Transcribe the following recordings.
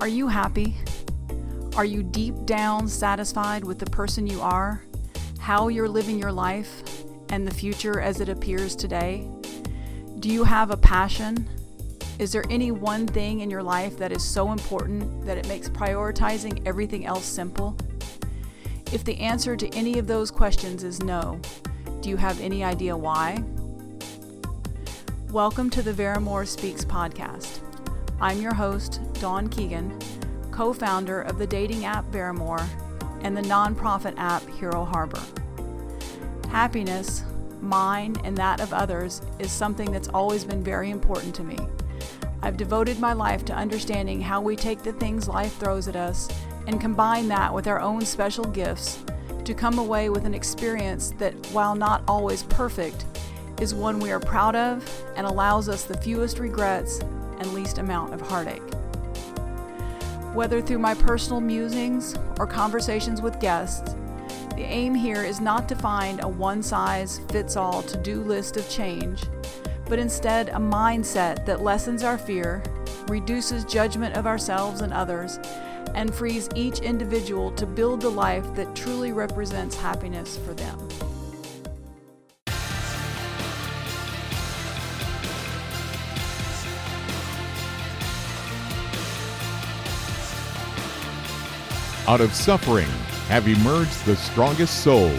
Are you happy? Are you deep down satisfied with the person you are, how you're living your life, and the future as it appears today? Do you have a passion? Is there any one thing in your life that is so important that it makes prioritizing everything else simple? If the answer to any of those questions is no, do you have any idea why? Welcome to the Veramore Speaks podcast. I'm your host, Dawn Keegan, co founder of the dating app Veramore and the nonprofit app Hero Harbor. Happiness, mine and that of others, is something that's always been very important to me. I've devoted my life to understanding how we take the things life throws at us and combine that with our own special gifts to come away with an experience that, while not always perfect, is one we are proud of and allows us the fewest regrets and least amount of heartache. Whether through my personal musings or conversations with guests, the aim here is not to find a one size fits all to do list of change, but instead a mindset that lessens our fear, reduces judgment of ourselves and others, and frees each individual to build the life that truly represents happiness for them. Out of suffering have emerged the strongest souls.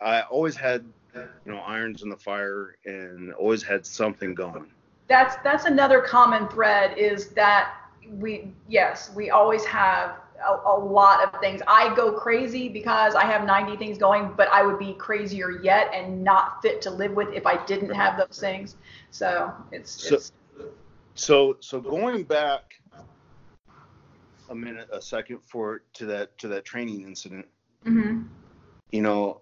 I always had, you know, irons in the fire and always had something going. That's that's another common thread is that we yes we always have a, a, lot of things. I go crazy because I have 90 things going, but I would be crazier yet and not fit to live with if I didn't have those things. So it's so it's, so, so going back a minute, a second for to that to that training incident. hmm You know,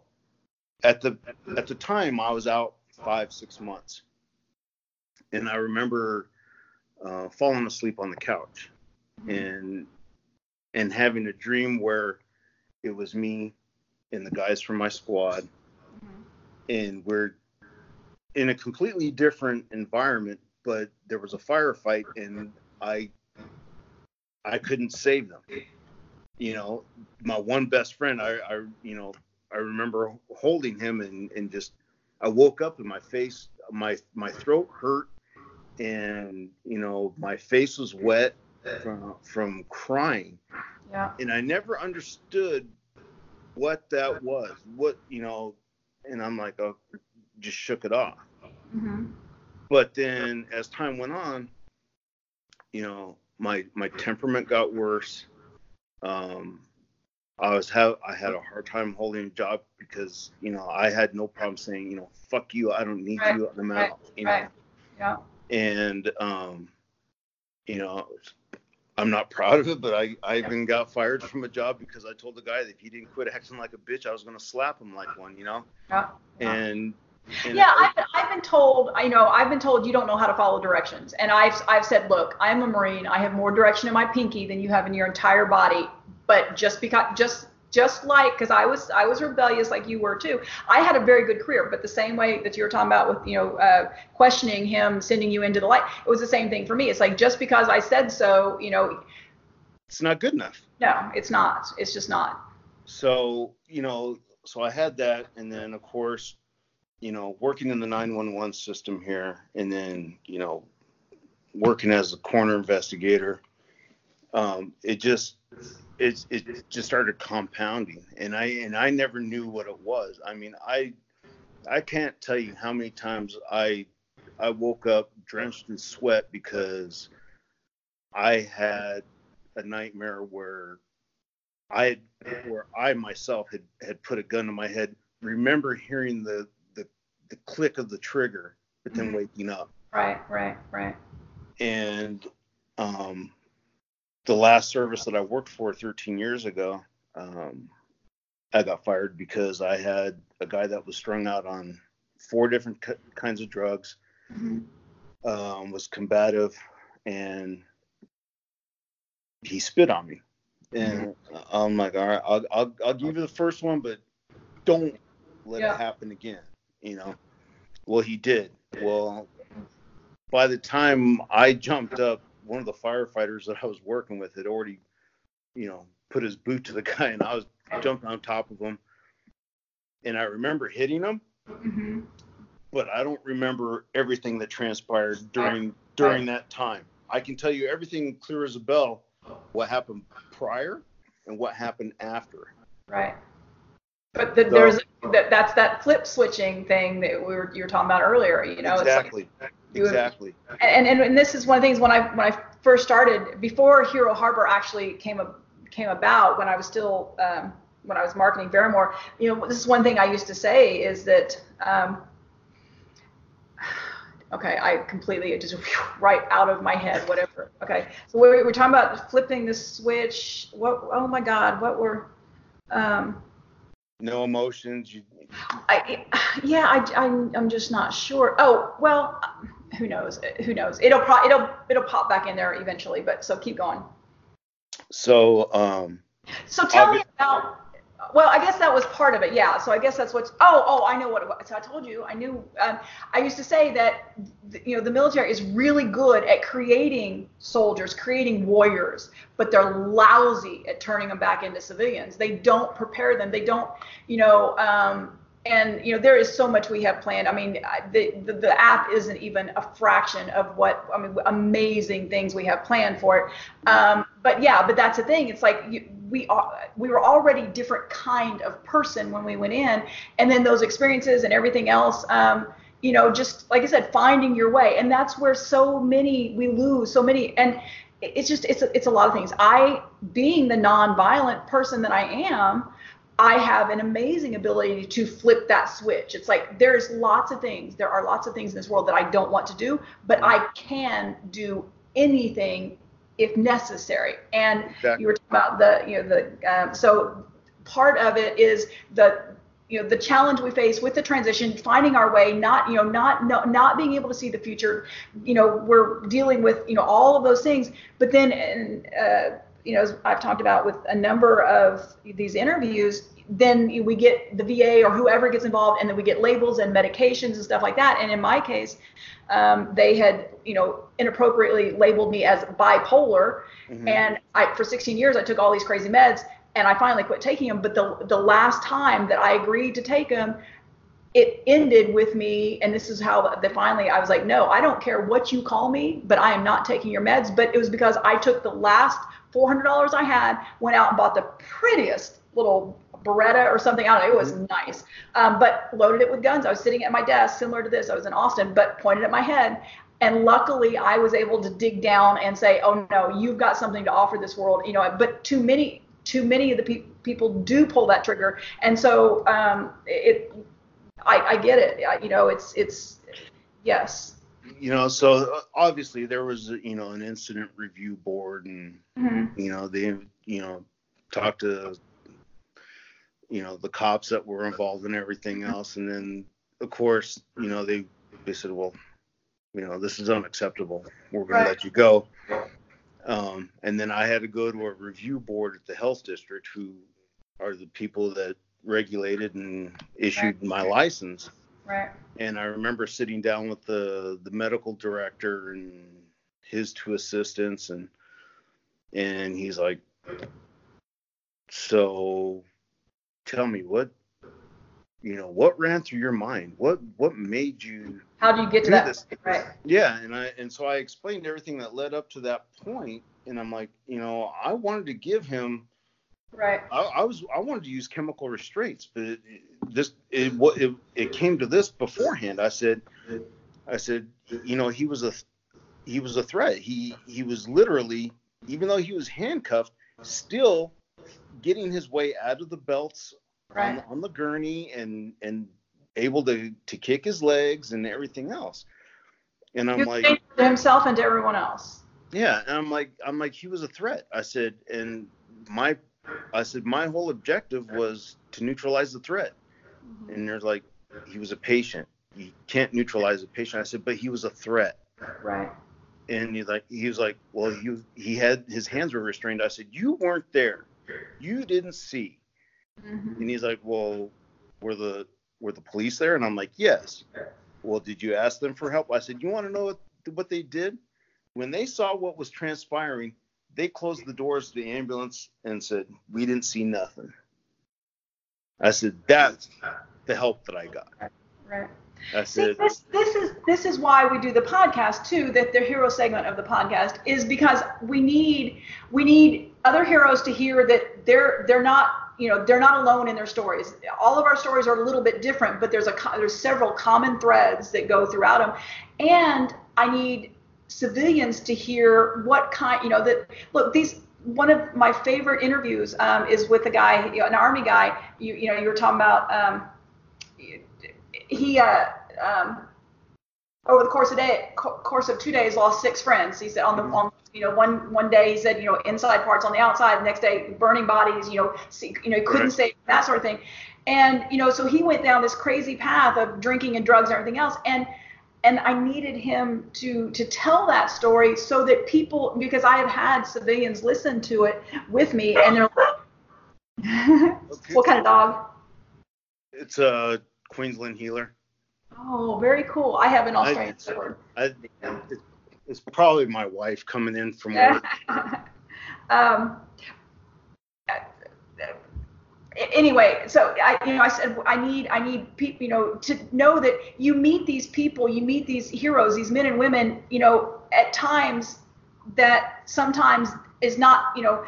at the at the time I was out five six months, and I remember uh, falling asleep on the couch and and having a dream where it was me and the guys from my squad and we're in a completely different environment but there was a firefight and i i couldn't save them. You know my one best friend i i you know i remember holding him and and just i woke up and my face my my throat hurt and you know my face was wet from from crying. Yeah. And i never understood what that was what you know and i'm like oh just shook it off. Hmm but then as time went on you know my my temperament got worse. Um i was have i had a hard time holding a job because you know i had no problem saying you know fuck you i don't need Right, you i'm right, you know? right. yeah and um, you know, I'm not proud of it, but I, I even got fired from a job because I told the guy that if he didn't quit acting like a bitch, I was gonna slap him like one, you know. yeah. And, and yeah, I've, been- I've been told, you know, I've been told you don't know how to follow directions. And I've, I've said, look, I'm a Marine. I have more direction in my pinky than you have in your entire body. But just because, just, just like, because I was, I was rebellious like you were too. I had a very good career, but the same way that you were talking about with, you know, uh, questioning him, sending you into the light, it was the same thing for me. It's like just because I said so, you know, it's not good enough. no, it's not. It's just not. So you know, so I had that, and then of course, you know, working in the 911 system here, and then you know, working as a coroner investigator, um, it just it it just started compounding, and I and I never knew what it was. I mean, I I can't tell you how many times I I woke up drenched in sweat because I had a nightmare where I where I myself had had put a gun to my head. Remember hearing the the the click of the trigger, but then Mhm. waking up. Right, right, right. And um, the last service that I worked for 13 years ago, um, I got fired because I had a guy that was strung out on four different ki- kinds of drugs, Mhm. um, was combative, and he spit on me. And I'm like, all right, I'll, I'll, I'll give you the first one, but don't let Yeah. it happen again. You know. Well, he did. Well, by the time I jumped up, one of the firefighters that I was working with had already, you know, put his boot to the guy, and I was jumping on top of him. And I remember hitting him, hmm but I don't remember everything that transpired during during that time. I can tell you everything clear as a bell, what happened prior and what happened after. Right. But the, So- there's that that's that flip switching thing that we were you were talking about earlier. You know, exactly. you would- exactly. and, and and this is one of the things when I when I first started before Hero Harbor actually came up came about when I was still um, when I was marketing Verimour. You know, this is one thing I used to say is that. Um, Okay, I completely it just right out of my head. Whatever. Okay, so we we're talking about flipping the switch. What? Oh my God! What were? Um, No emotions. You, I, yeah, I, I'm, I'm just not sure. Oh, well, who knows? Who knows? It'll pro- it'll it'll pop back in there eventually. But so keep going. so um, So tell I'll me be- about. Well, I guess that was part of it. Yeah. So I guess that's what's. Oh, oh, I know what it was. So I told you. I knew. Um, I used to say that th- you know the military is really good at creating soldiers, creating warriors, but they're lousy at turning them back into civilians. They don't prepare them. They don't. You know. Um, and you know there is so much we have planned. I mean, the, the the app isn't even a fraction of what I mean. Amazing things we have planned for it. Um, but yeah, but that's the thing. It's like you, we are we were already different kind of person when we went in, and then those experiences and everything else. Um, you know, just like I said, finding your way, and that's where so many we lose so many, and it's just it's a, it's a lot of things. I being the non-violent person that I am. I have an amazing ability to flip that switch. It's like there's lots of things. There are lots of things in this world that I don't want to do, but I can do anything if necessary. And Exactly. you were talking about the, you know, the um, so part of it is the you know the challenge we face with the transition finding our way not you know not no, not being able to see the future you know we're dealing with you know all of those things but then and, uh, you know as i've talked about with a number of these interviews then we get the va or whoever gets involved and then we get labels and medications and stuff like that and in my case um, they had you know inappropriately labeled me as bipolar Mhm. and I, for 16 years, I took all these crazy meds, and I finally quit taking them. But the the last time that I agreed to take them, it ended with me, and this is how the finally I was like, no, I don't care what you call me, but I am not taking your meds. But it was because I took the last $400 I had, went out and bought the prettiest little Beretta or something. I don't know. It was nice, um, but loaded it with guns. I was sitting at my desk, similar to this. I was in Austin, but pointed at my head. And luckily, I was able to dig down and say, "Oh no, you've got something to offer this world." You know, but too many, too many of the pe- people do pull that trigger, and so um, it. I, I get it. I, you know, it's it's yes. you know, so uh, obviously there was, you know, an incident review board, and Mhm. you know they, you know, talked to, you know, the cops that were involved and everything else, and then of course, you know, they they said, well, you know, this is unacceptable. We're going Right. to let you go. Um, and then I had to go to a review board at the health district, who are the people that regulated and issued my license Right. and I remember sitting down with the the medical director and his two assistants and and he's like so tell me what you know what ran through your mind what what made you How do you get to that? this Right. yeah and i and so i explained everything that led up to that point and i'm like you know i wanted to give him Right. I, I was I wanted to use chemical restraints, but it, this it, what it, it came to this beforehand. I said, I said, you know, he was a he was a threat. He he was literally, even though he was handcuffed, still getting his way out of the belts Right. on, on the gurney and and able to to kick his legs and everything else. And I'm like, to himself and to everyone else. yeah, and I'm like, I'm like, he was a threat. I said, and my, I said, my whole objective was to neutralize the threat. Mm-hmm. And there's like, he was a patient. You can't neutralize a patient. I said, but he was a threat. Right. And he's like, he was like, well, you, he had his hands were restrained. I said, you weren't there, you didn't see. Mhm. And he's like, well, were the were the police there? And I'm like, yes. Well, did you ask them for help? I said, you want to know what, what they did? When they saw what was transpiring, they closed the doors to the ambulance and said, we didn't see nothing. I said, that's the help that I got. Right. I See, said, this this is this is why we do the podcast too. That the hero segment of the podcast is because we need we need other heroes to hear that they're they're not you know they're not alone in their stories. All of our stories are a little bit different, but there's a there's several common threads that go throughout them. And I need civilians to hear what kind you know that look these one of my favorite interviews um, is with a guy you know, an army guy you you know you were talking about um, he uh, um, over the course of day course of two days lost six friends. He said on the on you know one one day he said you know inside parts on the outside. The next day burning bodies. You know see, you know he couldn't Right. say that sort of thing. And you know so he went down this crazy path of drinking and drugs and everything else. And and I needed him to to tell that story so that people because I have had civilians listen to it with me and they're like, what kind of dog? it's a Queensland heeler. Oh, very cool. I have an I- Australian Shepherd. I, it's probably my wife coming in from work. um, anyway, so I, you know, I said I need, I need people, you know, to know that you meet these people, you meet these heroes, these men and women, you know, at times that sometimes is not, you know,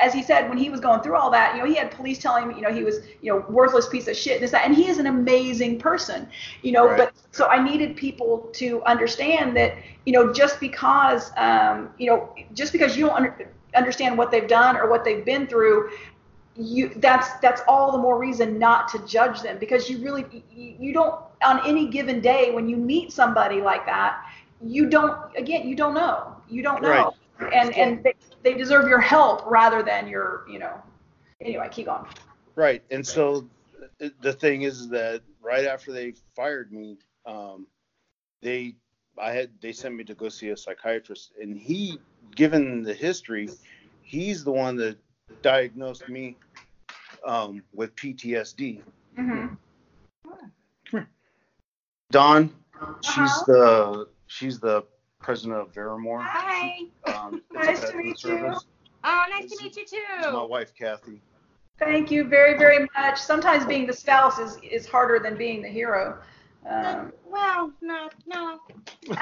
as he said when he was going through all that, you know, he had police telling him, you know, he was, you know, worthless piece of shit, and this that, and he is an amazing person, you know, Right. but so I needed people to understand that, you know, just because, um, you know, just because you don't under, understand what they've done or what they've been through, you that's that's all the more reason not to judge them because you really you, you don't on any given day when you meet somebody like that you don't again you don't know you don't know and and they, they deserve your help rather than your you know anyway keep going Right. And so the thing is that right after they fired me, um, they I had they sent me to go see a psychiatrist, and he, given the history, he's the one that diagnosed me um, with PTSD. mm-hmm. Dawn, she's Uh-huh. the she's the president of Veramore. Hi. Um, Nice to veteran meet you. service. Oh, nice This to meet you It's my wife Kathy. thank you very very much sometimes being the spouse is is harder than being the hero um, Well, no, no.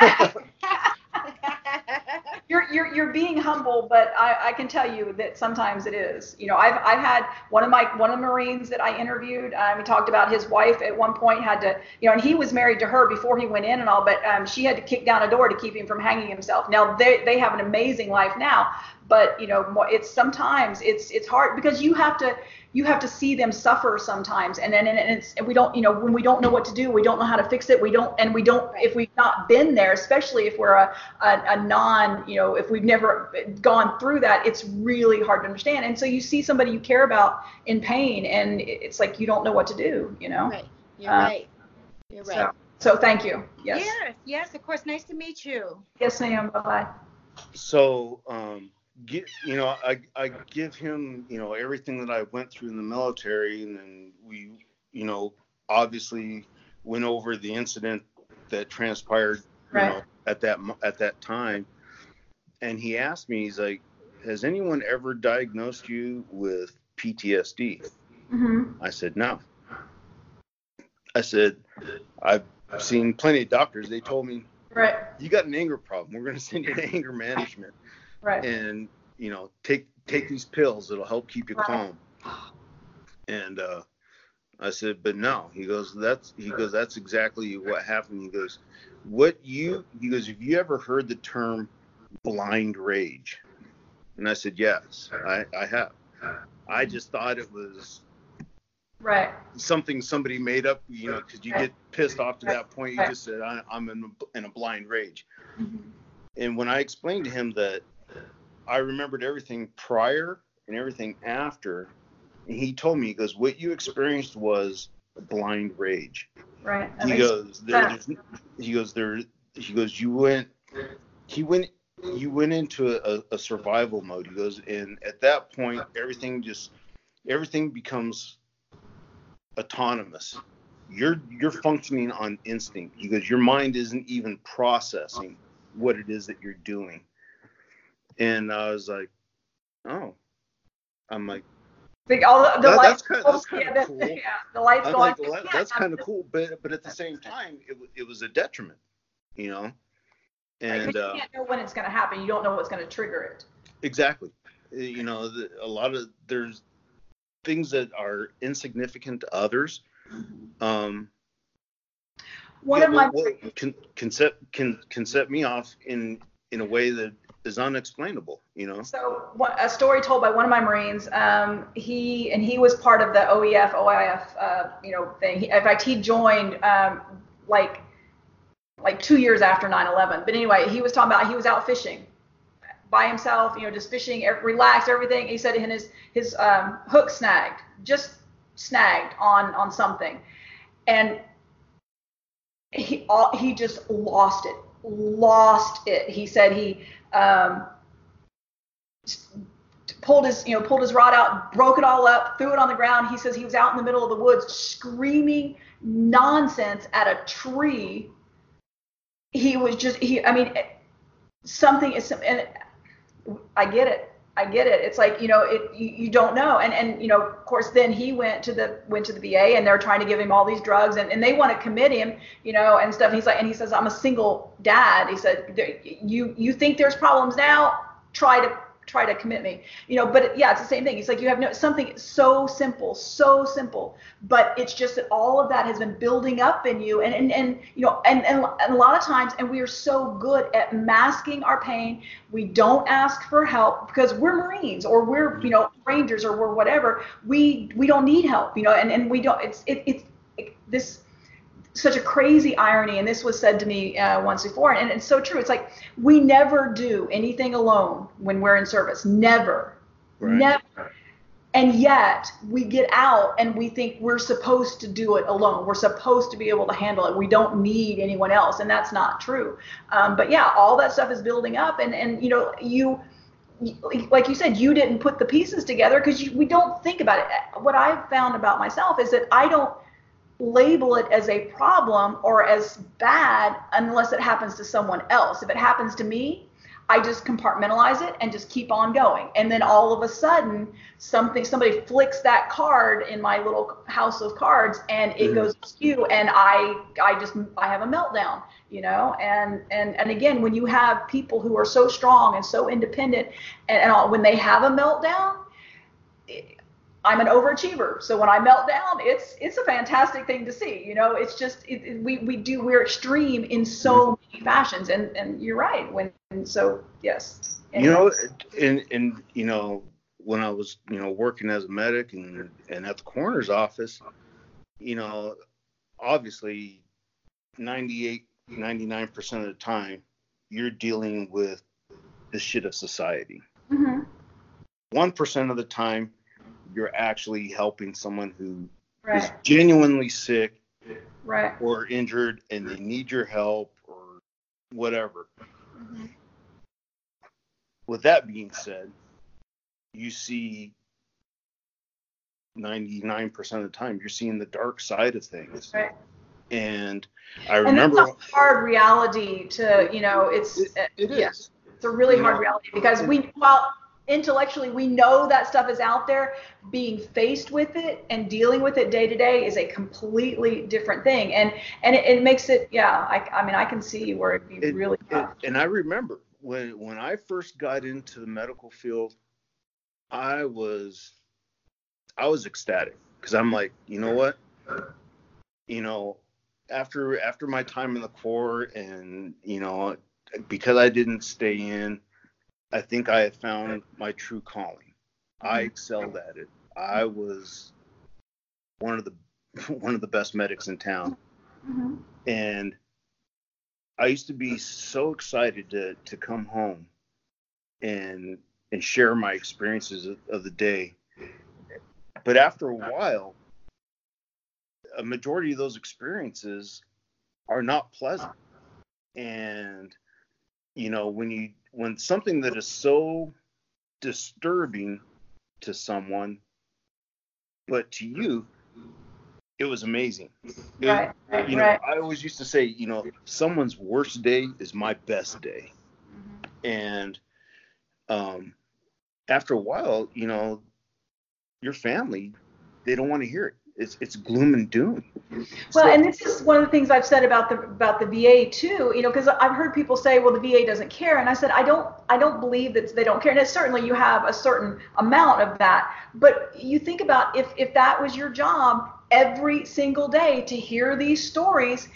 you're you're you're being humble, but I, I can tell you that sometimes it is. You know, I've I've had one of my one of the Marines that I interviewed. Um, he talked about his wife at one point had to, you know, and he was married to her before he went in and all, but um, she had to kick down a door to keep him from hanging himself. Now they they have an amazing life now, but you know, it's sometimes it's it's hard because you have to you have to see them suffer sometimes and then and, and it's and we don't you know when we don't know what to do we don't know how to fix it we don't and we don't if we've not been there especially if we're a, a, a non you know if we've never gone through that it's really hard to understand and so you see somebody you care about in pain and it's like you don't know what to do you know Right. You're Uh, right. You're right. so so thank you yes Yes, yes, of course. Nice to meet you. yes ma'am bye bye so um gi- you know I, I give him you know everything that i went through in the military and then we you know obviously went over the incident that transpired you Right. know at that at that time. And he asked me he's like has anyone ever diagnosed you with ptsd hmm i said no. I said i've seen plenty of doctors. They told me right. You got an anger problem. We're going to send you to anger management. Right. And you know take take these pills. It'll help keep you Right. calm. And uh i said but no. He goes that's he goes that's exactly what happened. He goes what you he goes have you ever heard the term blind rage? And i said yes i i have. I just thought it was right. something somebody made up you know because you get pissed off to that point you just said I, i'm in a, in a blind rage. Mhm. and when I explained to him that I remembered everything prior and everything after, and he told me, he goes, What you experienced was blind rage. right That He goes, there, he goes, there, he goes, you went he went you went into a, a survival mode. He goes, and at that point, everything just everything becomes autonomous. You're you're functioning on instinct because your mind isn't even processing what it is that you're doing. And I was like, oh, I'm like, Like all the, the That- lights, that's kinda- that's kinda yeah, the- cool. yeah, the lights I'm go like, on. that's kind of cool, but but at the same time, it, it was a detriment, you know. And you uh, can't know when it's going to happen. You don't know what's going to trigger it. exactly, Uh, you know, the, a lot of there's things that are insignificant to others. Um, One yeah, of my will- will- can can set can can set me off in in a way that is unexplainable, you know. So a story told by one of my Marines. Um, he and he was part of the OEF, OIF, uh, you know, thing. He, in fact, he joined um, like like two years after 9/11. But anyway, he was talking about he was out fishing by himself, you know, just fishing, relaxed, everything. He said and his his um, hook snagged, just snagged on on something, and he all, he just lost it, lost it. He said he um, pulled his you know pulled his rod out, broke it all up, threw it on the ground. He says he was out in the middle of the woods screaming nonsense at a tree. He was just he I mean something is and I get it. I get it. It's like you know, it you, you don't know, and and you know, of course, then he went to the went to the VA, and they're trying to give him all these drugs, and, and they want to commit him, you know, and stuff. And he's like, and he says, I'm a single dad. He said, you you think there's problems now? Try to try to commit me, you know. But yeah, it's the same thing. It's like you have no something so simple, so simple, but it's just that all of that has been building up in you, and and and you know, and and, and a lot of times, and we are so good at masking our pain we don't ask for help because we're marines or we're mm-hmm. you know rangers or we're whatever we we don't need help you know and and we don't it's it, it's it, this such a crazy irony and this was said to me uh, once before and it's so true. It's like we never do anything alone when we're in service. Never. Right. never. And yet we get out and we think we're supposed to do it alone. We're supposed to be able to handle it. We don't need anyone else and that's not true. Um, but yeah all that stuff is building up and and you know you like you said you didn't put the pieces together because we don't think about it. What i've found about myself is that i don't label it as a problem or as bad unless it happens to someone else if it happens to me I just compartmentalize it and just keep on going. And then all of a sudden, something somebody flicks that card in my little house of cards, and it Mhm. goes askew, and I I just I have a meltdown, you know. And and and again, when you have people who are so strong and so independent, and, and all, when they have a meltdown. I'm an overachiever, so when I melt down, it's it's a fantastic thing to see. You know, it's just it, it- we we do we're extreme in so many fashions, and and you're right. When and so yes, you know and and you know when i was you know working as a medic and and at the coroner's office you know obviously 98 99% of the time you're dealing with the shit of society. Hmm 1% of the time you're actually helping someone who is right, genuinely sick right. or injured and they need your help or whatever Mhm. with that being said, you see 99% of the time you're seeing the dark side of things. Right. And I remember And that's a hard reality to you know. It's it, it is. yeah. It's a really hard reality because we, while intellectually we know that stuff is out there, being faced with it and dealing with it day to day is a completely different thing. And and it, it makes it, yeah. I, I mean, I can see where it'd be It- really it- tough. and I remember when when I first got into the medical field, I was I was ecstatic because I'm like, you know what? You know, after after my time in the Corps and you know, because I didn't stay in, I think I had found my true calling. I excelled at it. I was one of the one of the best medics in town Mhm. and I used to be so excited to to come home and and share my experiences of, of the day. But after a while, a majority of those experiences are not pleasant. And you know, when you when something that is so disturbing to someone, but to you, it was amazing. It- Right, right, you know, right. I always used to say, you know, someone's worst day is my best day. And um, after a while, you know, your family, they don't want to hear it. It's it's gloom and doom. Well, So- and this is one of the things I've said about the about the VA too. You know, because I've heard people say, "Well, the VA doesn't care," and I said, "I don't, I don't believe that they don't care." And it's certainly you have a certain amount of that, but you think about if if that was your job every single day to hear these stories,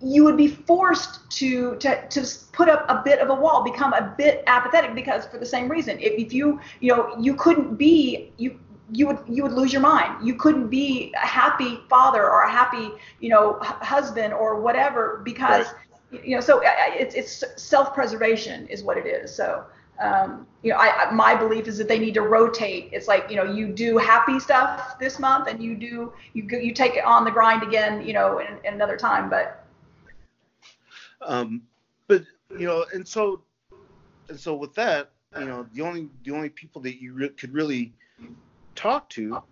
you would be forced to to to put up a bit of a wall, become a bit apathetic because for the same reason. If, if you you know you couldn't be you you would you would lose your mind. You couldn't be a happy father or a happy you know hu- husband or whatever because you know so it's it's self-preservation is what it is. So um, you know I, I my belief is that they need to rotate. It's like you know you do happy stuff this month and you do you you take it on the grind again you know in, in another time. But um, but you know, and so and so with that, you know, the only the only people that you re- could really talk to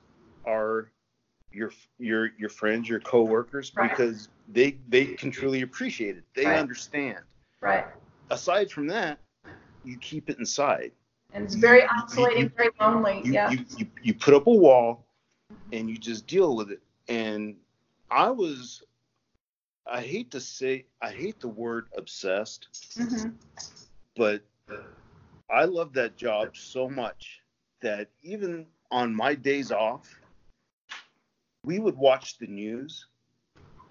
are your your your friends, your coworkers, Right. because they they can truly appreciate it. They Right. understand. right. Aside from that, you keep it inside. And it's very You- isolating, you- very lonely. You, yeah. you, you you put up a wall and you just deal with it. And I was I hate to say I hate the word obsessed, hmm but I love that job so much that even on my days off, we would watch the news.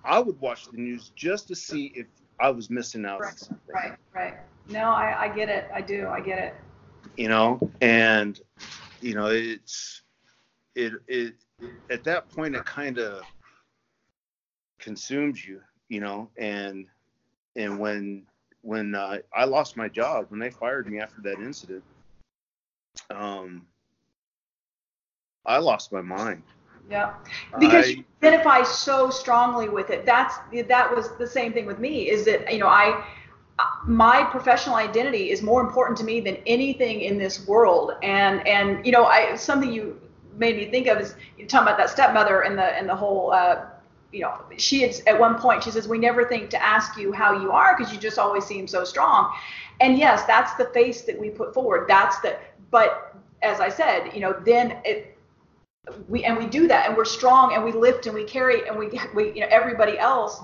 I would watch the news just to see if I was missing out on Right, something. right, right. No, I, I get it. I do. I get it. You know, and you know, it's it it at that point it kind of consumes you, you know, and and when when uh, I lost my job when they fired me after that incident, um, I lost my mind. Yeah. Because I- you identify so strongly with it. That's that was the same thing with me. Is that you know I my professional identity is more important to me than anything in this world. And and you know I something you made me think of is you talking about that stepmother and the and the whole. Uh, you know, she had at one point she says we never think to ask you how you are because you just always seem so strong. And yes, that's the face that we put forward. That's the but as I said, you know, then it we and we do that and we're strong and we lift and we carry and we we you know everybody else.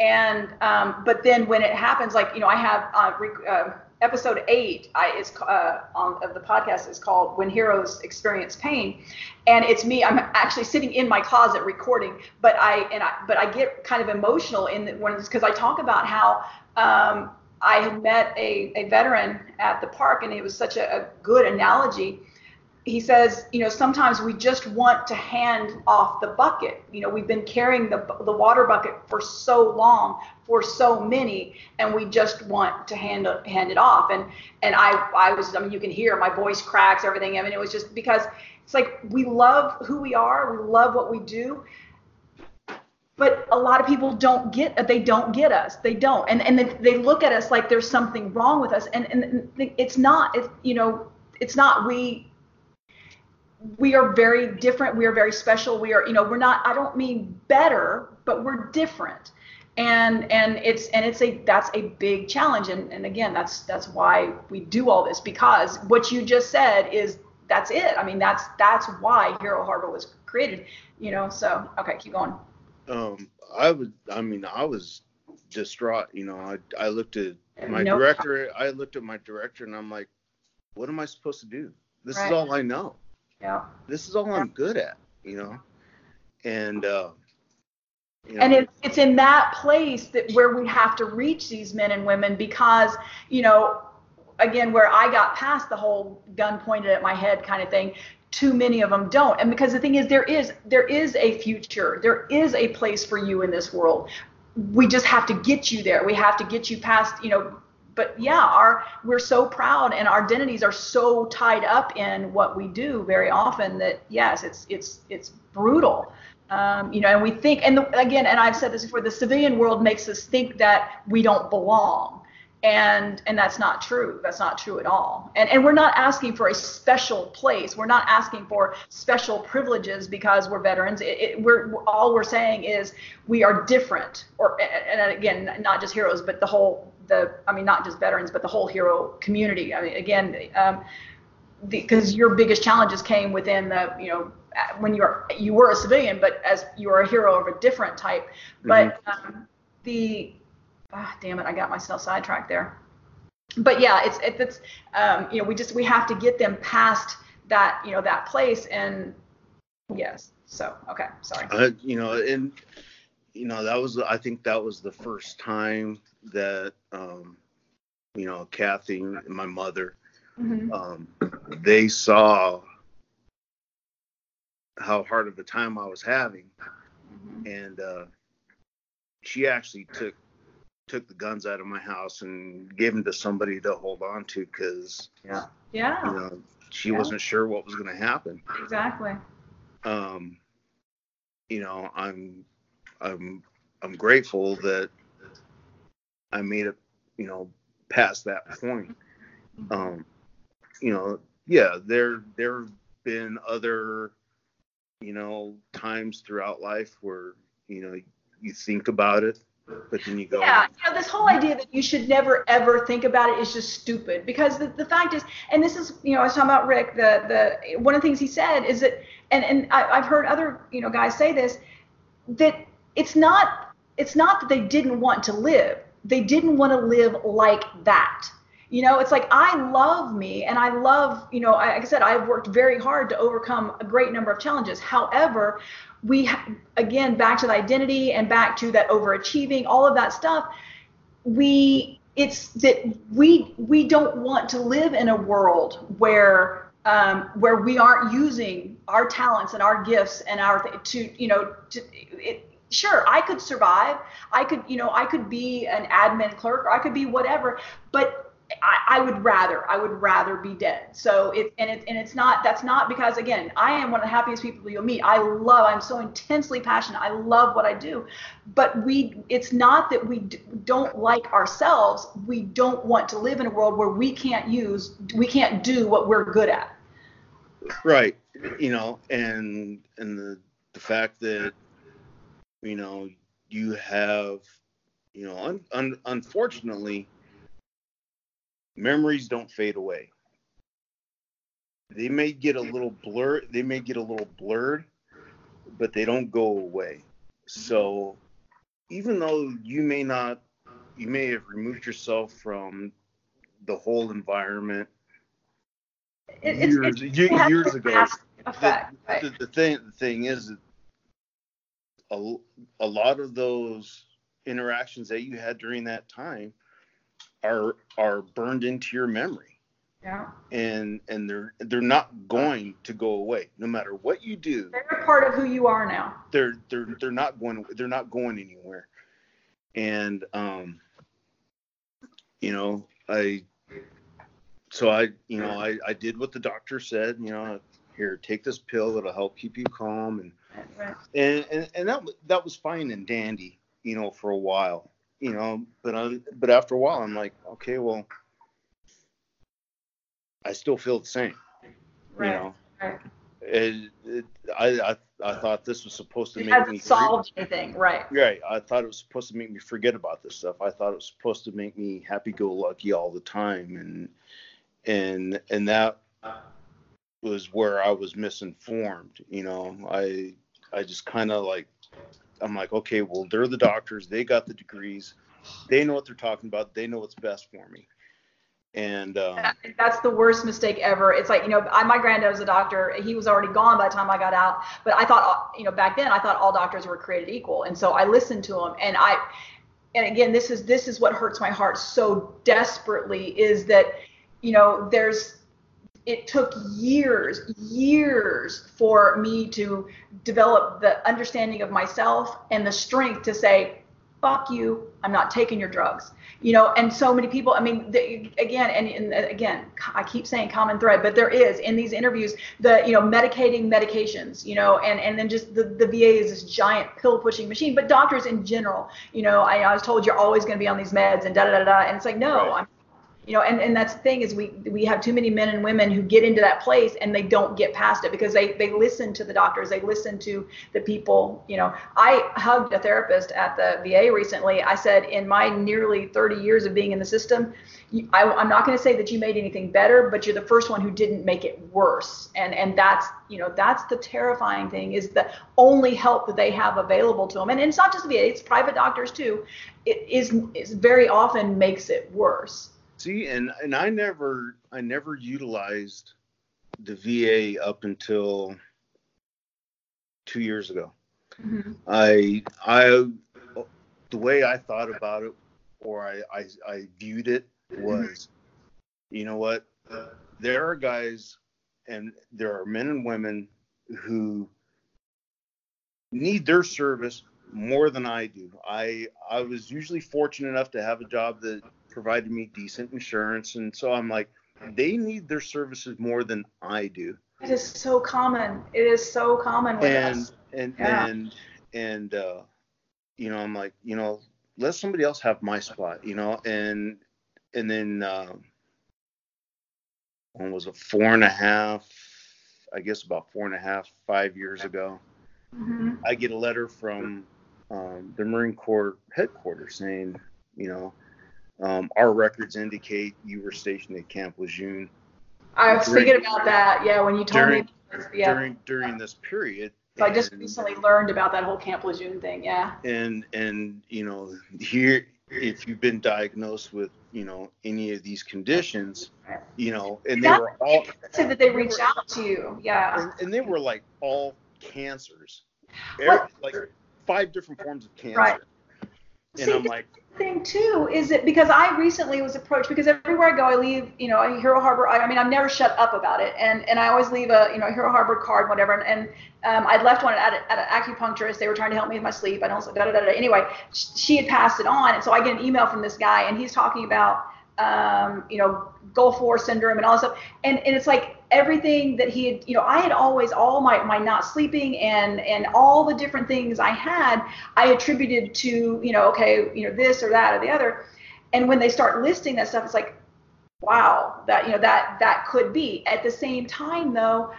And um, but then when it happens like you know i have uh, uh, episode eight i is uh, on of the podcast is called when heroes experience pain. And it's me i'm actually sitting in my closet recording but i and i but i get kind of emotional in the, when because i talk about how um, i had met a, a veteran at the park and it was such a, a good analogy he says, you know, sometimes we just want to hand off the bucket. You know, we've been carrying the the water bucket for so long for so many, and we just want to hand hand it off. And and I I was I mean you can hear my voice cracks everything. I mean it was just because it's like we love who we are, we love what we do, but a lot of people don't get they don't get us they don't and and they, they look at us like there's something wrong with us and and it's not it's you know it's not we we are very different we are very special we are you know we're not i don't mean better but we're different and and it's and it's a that's a big challenge and and again that's that's why we do all this because what you just said is that's it i mean that's that's why hero harbor was created you know so okay keep going Um, I would, I mean, I was distraught. You know, I I looked at my Nope. director. I looked at my director, and I'm like, what am I supposed to do? This Right. is all I know. Yeah. This is all I'm good at. You know, and uh, you know, and it's it's in that place that where we have to reach these men and women because you know again where i got past the whole gun pointed at my head kind of thing too many of them don't. And because the thing is there is there is a future. There is a place for you in this world. We just have to get you there. We have to get you past you know but yeah our we're so proud and our identities are so tied up in what we do very often that yes it's it's it's brutal. Um, you know and we think and the, again and i've said this before the civilian world makes us think that we don't belong. And and that's not true. That's not true at all. And and we're not asking for a special place. We're not asking for special privileges because we're veterans. It, it, we're all we're saying is we are different or and again not just heroes but the whole the i mean not just veterans but the whole hero community i mean again um because your biggest challenges came within the you know when you were you were a civilian but as you were a hero of a different type but um, the ah, damn it, I got myself sidetracked there. But yeah, it's it's um, you know we just we have to get them past that you know that place and yes. So okay, sorry. Uh, you know, and you know that was I think that was the first time that um, you know Kathy and my mother Mhm. um, they saw how hard of a time I was having, Mhm. and uh, she actually took took the guns out of my house and gave them to somebody to hold on to because Yeah, you know she Yeah. wasn't sure what was going to happen. exactly. Um, you know, I'm I'm I'm grateful that I made it, you know, past that point. Um, you know, yeah, there there have been other, you know, times throughout life where you know you think about it, but then you go, Yeah, you know, this whole idea that you should never ever think about it is just stupid because the, the fact is, and this is, you know, I was talking about Rick, the, the, one of the things he said is that, and, and I, I've heard other, you know, guys say this, that it's not, it's not that they didn't want to live. They didn't want to live like that. You know, it's like I love me and I love, you know, like I said, I've worked very hard to overcome a great number of challenges. However, we again back to the identity and back to that overachieving, all of that stuff. We it's that we we don't want to live in a world where um, where we aren't using our talents and our gifts and our to you know to it, sure i could survive. I could you know i could be an admin clerk or i could be whatever but I, I would rather i would rather be dead. So it and it and it's not that's not because again i am one of the happiest people you'll meet. I love i'm so intensely passionate. I love what i do. But we it's not that we d- don't like ourselves. We don't want to live in a world where we can't use we can't do what we're good at. Right, you know, and and the the fact that you know you have you know un, un, unfortunately memories don't fade away they may get a little blurred they may get a little blurred but they don't go away so even though you may not you may have removed yourself from the whole environment it, years, ye- it years ago past the, right? the, the thing the thing is a, a lot of those interactions that you had during that time are are burned into your memory. Yeah. And and they're they're not going to go away no matter what you do. They're a part of who you are now. They're they're they're not going they're not going anywhere. And um you know i so i you know i i did what the doctor said you know here take this pill it'll help keep you calm. And right. and and, and that that was fine and dandy you know for a while you know but I, but after a while i'm like okay well i still feel the same right you know? right. It, it, I, I i thought this was supposed to it make me solved anything right. Right. I thought it was supposed to make me forget about this stuff. I thought it was supposed to make me happy go lucky all the time. And and and that was where I was misinformed, you know. I I just kind of like I'm like, okay, well, they're the doctors, they got the degrees. They know what they're talking about. They know what's best for me. And um, That- That's the worst mistake ever. It's like, you know, I, my granddad was a doctor. He was already gone by the time I got out. But I thought, uh, you know, back then I thought all doctors were created equal. And so I listened to him. And I, and again, this is, this is what hurts my heart so desperately is that, you know, there's, it took years, years for me to develop the understanding of myself and the strength to say, fuck you, I'm not taking your drugs. You know, and so many people, I mean, the, again, and, and again, I keep saying common thread, but there is in these interviews the, you know, medicating medications, you know, and, and then just the, the VA is this giant pill pushing machine, but doctors in general, you know, I, I was told you're always going to be on these meds and da da da da. And it's like, no, Right. I'm you know and, and that's the thing is we we have too many men and women who get into that place and they don't get past it because they they listen to the doctors they listen to the people. You know i hugged a therapist at the va recently. I said in my nearly 30 years of being in the system I, i'm not going to say that you made anything better but you're the first one who didn't make it worse. And and that's you know that's the terrifying thing is the only help that they have available to them and, and, it's not just the va it's private doctors too. It is, is very often makes it worse See, and and I never I never utilized the VA up until two years ago. Mhm. I I the way I thought about it or I I, I viewed it was, you know what? There are guys and there are men and women who need their service more than I do. I I was usually fortunate enough to have a job that provided me decent insurance and so I'm like they need their services more than I do. It is so common. It is so common with And us. and Yeah. and and uh you know I'm like, you know, let somebody else have my spot, you know, and and then uh when was it four and a half I guess about four and a half, five years ago. Mhm. I get a letter from um, the Marine Corps headquarters saying, you know, um, our records indicate you were stationed at Camp Lejeune I was during- thinking about that. Yeah, when you told during me. Yeah. during during this period. so I just recently learned about that whole Camp Lejeune thing. Yeah. and and you know here if you've been diagnosed with you know any of these conditions, you know, and they were all Said that they reached out to you. Yeah. and, and they were like all cancers, Every- like five different forms of cancer. Right. And See, I'm the like, thing too is that because I recently was approached because everywhere I go I leave you know a Hero Harbor I, I mean I'm never shut up about it. And and I always leave a you know Hero Harbor card whatever. And, and um, I'd left one at, a- at an acupuncturist. They were trying to help me with my sleep. I don't da da da da. Anyway sh- she had passed it on. And so I get an email from this guy and he's talking about um, you know Gulf War syndrome and all this stuff and and it's like everything that he had you know I had always all my my not sleeping and and all the different things I had I attributed to, you know, okay, you know, this or that or the other. And when they start listing that stuff, it's like, wow, that you know, that that could be. At the same time, though,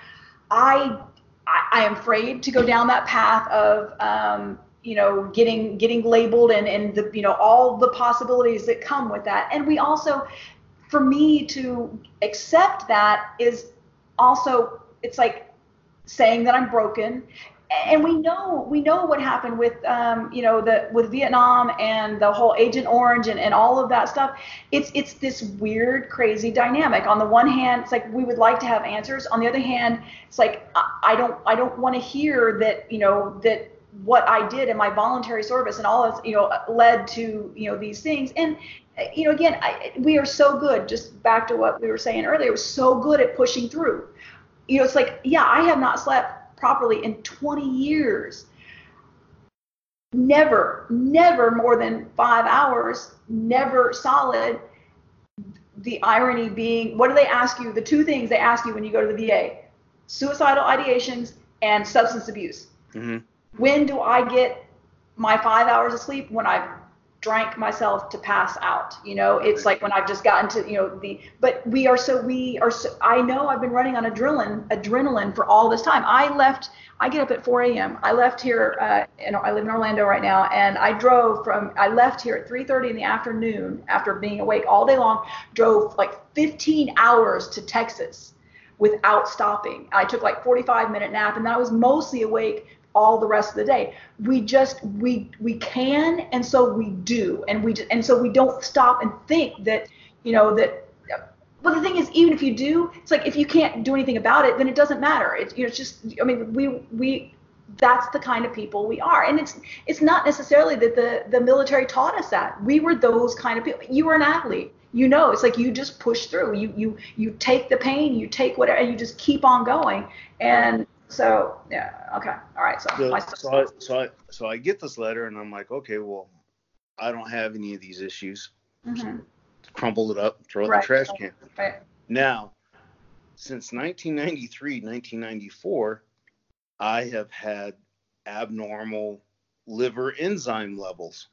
I I, I am afraid to go down that path of um, you know, getting getting labeled and and the you know all the possibilities that come with that. And we also, for me to accept that is also it's like saying that I'm broken and we know we know what happened with um, you know the with Vietnam and the whole Agent Orange and, and all of that stuff. It's it's this weird, crazy dynamic. On the one hand, it's like we would like to have answers. On the other hand, it's like I, I don't I don't want to hear that you know that what I did in my voluntary service and all this you know led to you know these things and you know again I, we are so good just back to what we were saying earlier we're so good at pushing through you know it's like yeah I have not slept properly in 20 years. Never, never more than five hours, never solid. The irony being, what do they ask you? The two things they ask you when you go to the VA suicidal ideations and substance abuse. mhm. When do I get my five hours of sleep? When I've drank myself to pass out. You know, it's like when I've just gotten to, you know, the, but we are so, we are so, I know I've been running on adrenaline, adrenaline for all this time. I left, I get up at 4 a.m. I left here, uh, and I live in Orlando right now, and I drove from, I left here at 3.30 in the afternoon after being awake all day long, drove like 15 hours to Texas without stopping. I took like 45 minute nap, and then I was mostly awake all the rest of the day. We just we we can, and so we do, and we just, and so we don't stop and think that you know that. Well, the thing is, even if you do, it's like if you can't do anything about it, then it doesn't matter. It's you know, it's just I mean, we we that's the kind of people we are, and it's it's not necessarily that the the military taught us that. We were those kind of people. You were an athlete you know it's like you just push through you you you take the pain you take whatever and you just keep on going and so yeah okay all right so, So, so, I, so I so I get this letter and I'm like, okay, well, I don't have any of these issues. hmm Crumble it up, throw it in the trash can. Right. Now, since 1993, 1994, I have had abnormal liver enzyme levels.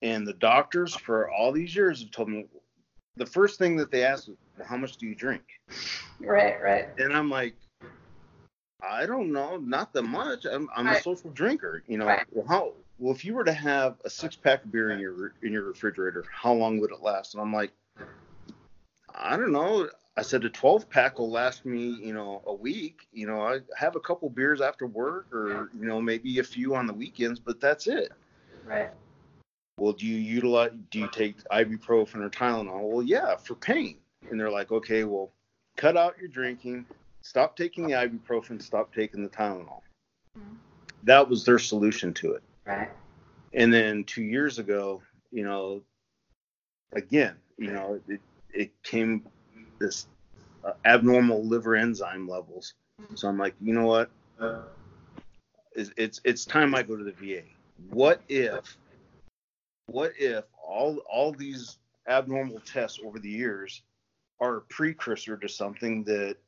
And the doctors for all these years have told me the first thing that they ask is, well, how much do you drink? Right. Right. And I'm like, I don't know, not that much. I'm, I'm a social drinker. You know, Right. well, how, well, if you were to have a six pack of beer in your in your refrigerator, how long would it last? And I'm like, I don't know. I said a 12 pack will last me, you know, a week. You know, I have a couple beers after work, or you know, maybe a few on the weekends, but that's it. Right. Well, do you utilize? Do you take ibuprofen or Tylenol? Well, yeah, for pain. And they're like, okay, well, cut out your drinking, stop taking the ibuprofen, stop taking the Tylenol. Mhm. That was their solution to it. Right. And then two years ago, you know, again, you know, it, it came this uh, abnormal liver enzyme levels. So I'm like, you know what? It's, it's it's time I go to the VA. What if, what if all all these abnormal tests over the years are a precursor to something that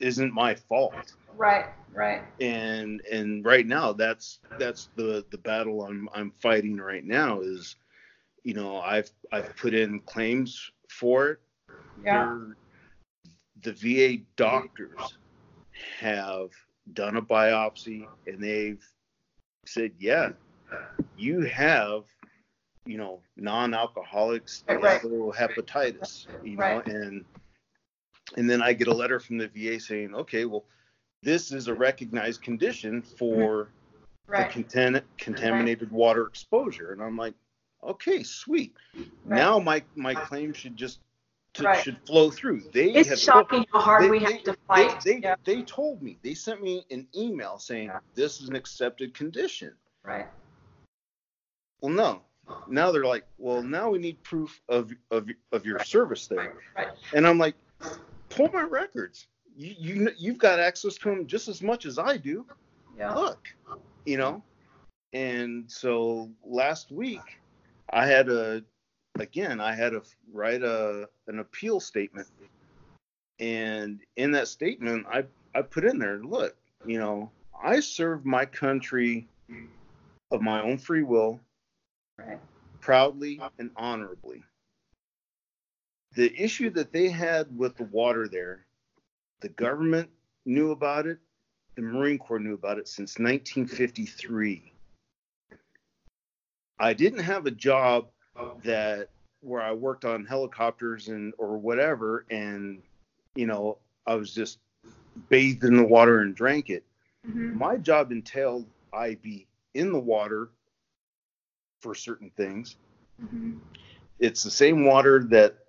isn't my fault? Right. Right. and and right now that's that's the the battle I'm I'm fighting right now is you know I've I've put in claims for it. Yeah. They're- The VA doctors have done a biopsy and they've said, yeah, you have you know non-alcoholic Right, hepatitis, you know, Right. and and then I get a letter from the VA saying, okay, well, this is a recognized condition for mm-hmm. Right. the contam- contaminated water exposure. And I'm like, okay, sweet. Right. Now my my claim should just to, Right. should flow through. They It's shocking how hard they- we they- have to fight. They, they, yeah. they told me. They sent me an email saying Yeah. this is an accepted condition. Right. Well, no. Now they're like, well, now we need proof of of of your service there. Right. And I'm like, pull my records. You you you've got access to them just as much as I do. Yeah. Look, you know. And so last week, I had a again I had to write a an appeal statement, and in that statement I I put in there, look, you know, I served my country of my own free will Right. proudly and honorably. The issue that they had with the water there, the government knew about it, the Marine Corps knew about it since 1953. I didn't have a job that where I worked on helicopters and or whatever and you know, I was just bathed in the water and drank it. Mhm. My job entailed I be in the water for certain things. Mhm. It's the same water that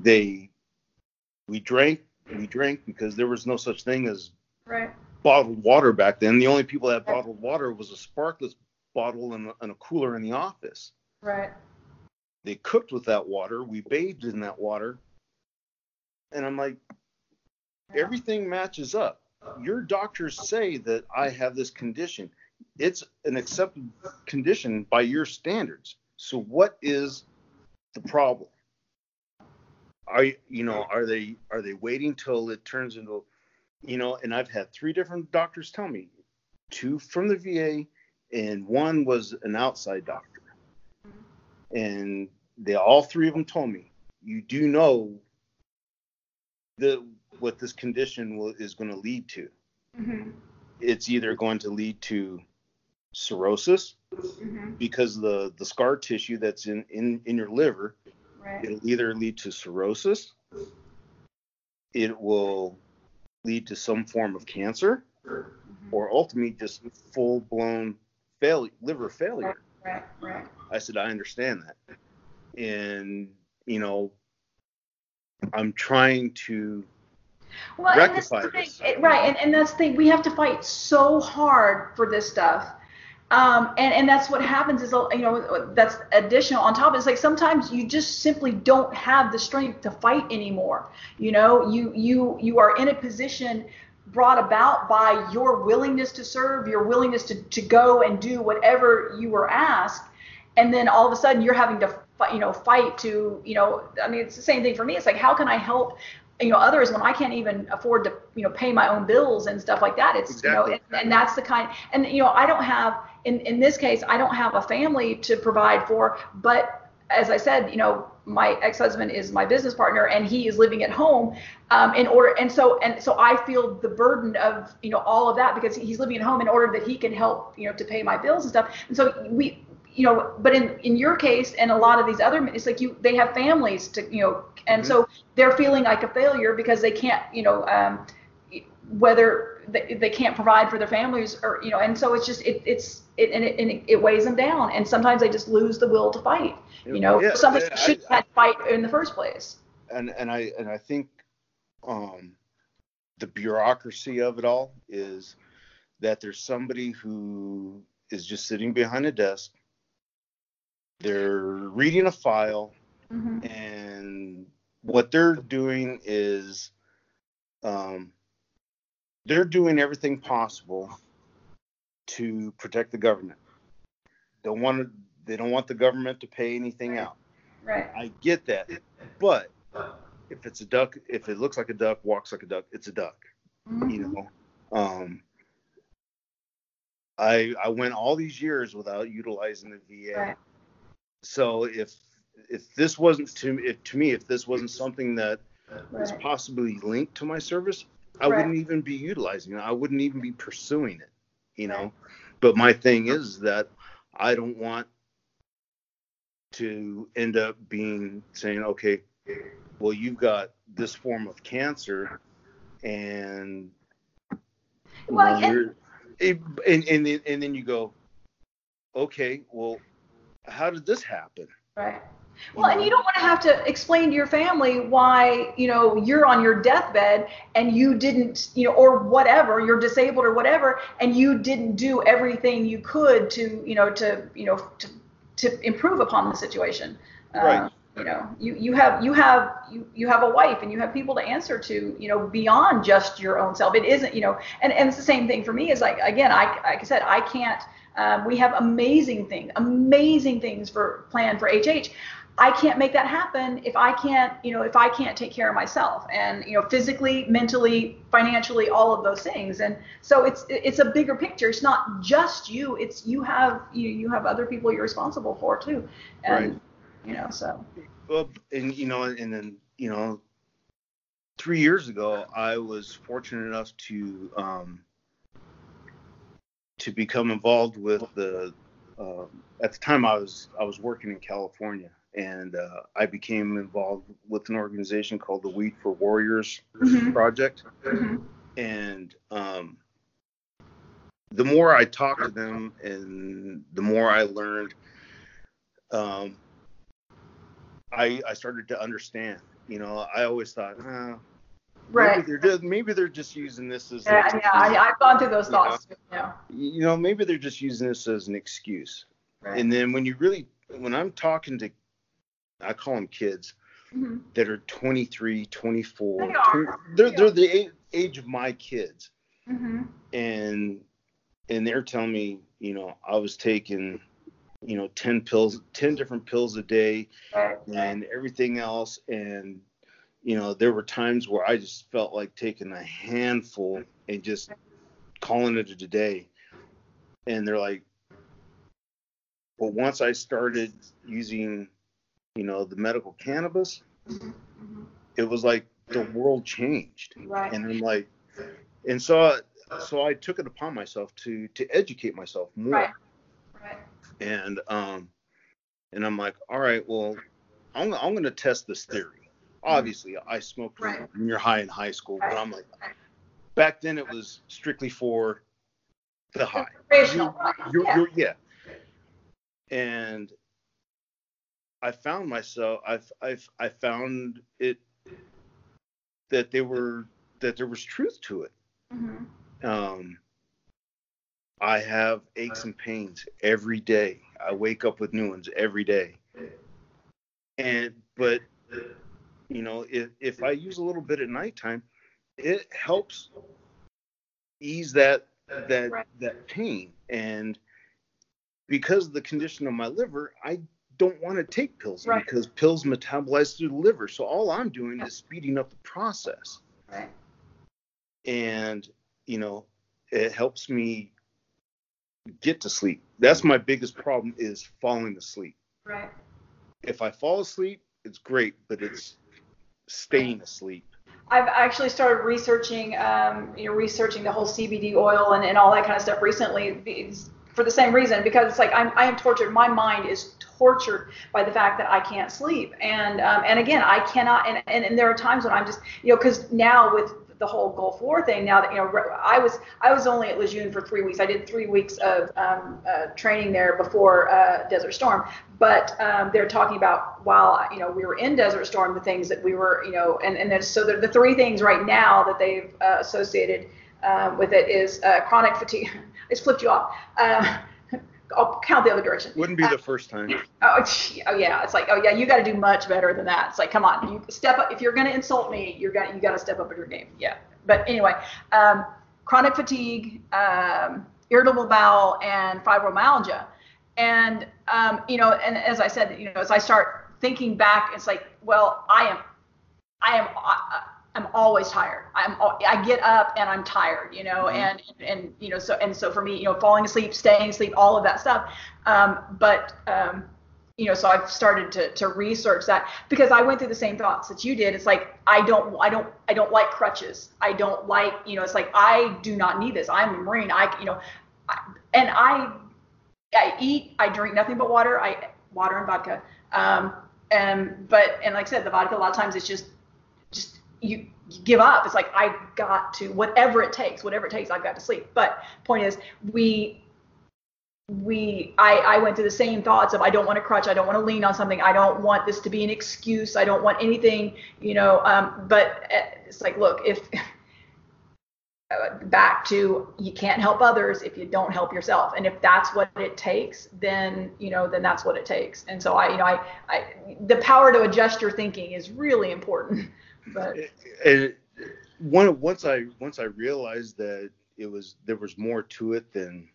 they we drank we drank because there was no such thing as Right. bottled water back then. The only people that had bottled water was a Sparkletts bottle and, and a cooler in the office. Right. They cooked with that water. We bathed in that water. And I'm like, everything matches up. Your doctors say that I have this condition. It's an accepted condition by your standards. So what is the problem? Are you, you know, are they are they waiting till it turns into, you know? And I've had three different doctors tell me, two from the VA, and one was an outside doctor, and they all three of them told me, you do know the what this condition will, is going to lead to. Mhm. It's either going to lead to cirrhosis Mhm. because the the scar tissue that's in in in your liver Right. it'll either lead to cirrhosis it will lead to some form of cancer Mhm. or ultimately just full blown failure liver failure Right. Right. i said i understand that and you know i'm trying to Well, and that's the rectify thing, this. right? And, and that's the thing. We have to fight so hard for this stuff, um, and and that's what happens is you know that's additional on top. It's like sometimes you just simply don't have the strength to fight anymore. You know, you you you are in a position brought about by your willingness to serve, your willingness to, to go and do whatever you were asked. And then all of a sudden you're having to, fight, you know, fight to, you know, I mean, it's the same thing for me. It's like, how can I help, you know, others when I can't even afford to, you know, pay my own bills and stuff like that. It's, Exactly. you know, and, and that's the kind, and, you know, I don't have, in, in this case, I don't have a family to provide for, but as I said, you know, my ex-husband is my business partner and he is living at home um, in order and so and so I feel the burden of you know all of that because he's living at home in order that he can help you know to pay my bills and stuff. And so we you know but in in your case and a lot of these other it's like you they have families to you know and so they're feeling like a failure because they can't you know um, whether they, they can't provide for their families or you know and so it's just it, it's it and, it and it, weighs them down. And sometimes they just lose the will to fight you know? Yeah, something yeah, should have fight in the first place. And and I and I think um, the bureaucracy of it all is that there's somebody who is just sitting behind a desk. They're reading a file, hmm and what they're doing is um, they're doing everything possible to protect the government. Don't want to. They don't want the government to pay anything out. right I get that, but if it's a duck, if it looks like a duck, walks like a duck, it's a duck. You know, um, I I went all these years without utilizing the VA. Right. So if if this wasn't to if, to me, if this wasn't something that was possibly linked to my service, I Right. wouldn't even be utilizing it. I wouldn't even be pursuing it. You know, Right. but my thing is that I don't want to end up being saying, okay, well, you've got this form of cancer, and Well, and- it- and and then, and then you go, okay, well, how did this happen? right well and you don't want to have to explain to your family why you know you're on your deathbed and you didn't you know or whatever you're disabled or whatever and you didn't do everything you could to you know to you know to to improve upon the situation. Uh, Right. you know you you have you have you you have a wife and you have people to answer to you know beyond just your own self. It isn't you know and and it's the same thing for me is like again i like i said i can't um, we have amazing things amazing things for planned for hh i can't make that happen if i can't you know if i can't take care of myself and you know physically mentally financially all of those things. And so it's it's a bigger picture. It's not just you. It's you have you you have other people you're responsible for too. And Right. you know so. Well, and you know, and then you know, three years ago, I was fortunate enough to um, to become involved with the. Uh, at the time, I was I was working in California, and uh, I became involved with an organization called the Weed for Warriors Mhm. Project, Mhm. and um, the more I talked to them, and the more I learned, um, I I started to understand. You know, I always thought, uh, right maybe they're just maybe they're just using this as yeah, yeah I, i've gone through those You know? thoughts too, yeah you know maybe they're just using this as an excuse. right And then when you really when I'm talking to I call them kids Mhm. that are 23, 24, They are. 20 they're They they're the age of my kids. Mhm. and and they're telling me, you know, I was taking, you know, ten pills, ten different pills a day, and everything else, and you know, there were times where I just felt like taking a handful and just calling it a day, and they're like, but once I started using, you know, the medical cannabis, it was like the world changed right and I'm like, and so so I took it upon myself to to educate myself more, Right. right and um, and I'm like, all right, well, I'm I'm gonna test this theory. Obviously, I smoked when- Right. when you're high in high school, but I'm like, back then it was strictly for the high. You- you're- yeah. you're- yeah. And I found myself, I've, I've, I found it that they were, that there was truth to it. Mhm. Um, I have aches and pains every day. I wake up with new ones every day. And, but, you know, if, if I use a little bit at nighttime, it helps ease that that Right. that pain and because of the condition of my liver i don't want to take pills Right. because pills metabolize through the liver so all i'm doing is speeding up the process Right. and you know it helps me get to sleep that's my biggest problem is falling asleep Right. if i fall asleep it's great but it's staying asleep I've actually started researching, um, you know, researching the whole CBD oil and, and all that kind of stuff recently for the same reason because it's like I'm, I am tortured. My mind is tortured by the fact that I can't sleep. And um, and again, I cannot. And, and, and there are times when I'm just, you know, because now with the whole Gulf War thing, now that you know, I was I was only at Lejeune for three weeks. I did three weeks of um, uh, training there before uh, Desert Storm. But um, they're talking about while you know we were in Desert Storm, the things that we were, you know, and and then so the, the three things right now that they've uh, associated um, with it is uh, chronic fatigue. It's flipped you off. Uh, I'll count the other direction. wouldn't be the first time Oh, oh yeah, it's like oh yeah, you got to do much better than that. It's like come on, you step up. If you're gonna insult me, you're gonna you got to step up in your game. Yeah. But anyway, um, chronic fatigue, um, irritable bowel, and fibromyalgia, and um, you know, and as I said, you know, as I start thinking back, it's like well, I am, I am. I, I'm always tired. I'm I get up and I'm tired, you know, Mhm. and and you know so and so for me, you know, falling asleep, staying asleep, all of that stuff. Um, but um, you know, so I've started to to research that because I went through the same thoughts that you did. It's like I don't I don't I don't like crutches. I don't like you know. It's like I do not need this. I'm a marine. I you know, I, and I I eat. I drink nothing but water. I water and vodka. Um, and but and like I said, the vodka a lot of times it's just you, give up. It's like I got to whatever it takes, whatever it takes, I've got to sleep. But point is, we we I, I went through the same thoughts of I don't want to crutch, I don't want to lean on something, I don't want this to be an excuse, I don't want anything, you know. Um, but uh, it's like, look, if uh, back to you can't help others if you don't help yourself and if that's what it takes then you know then that's what it takes and so i you know i, I the power to adjust your thinking is really important but one once I once I realized that it was there was more to it than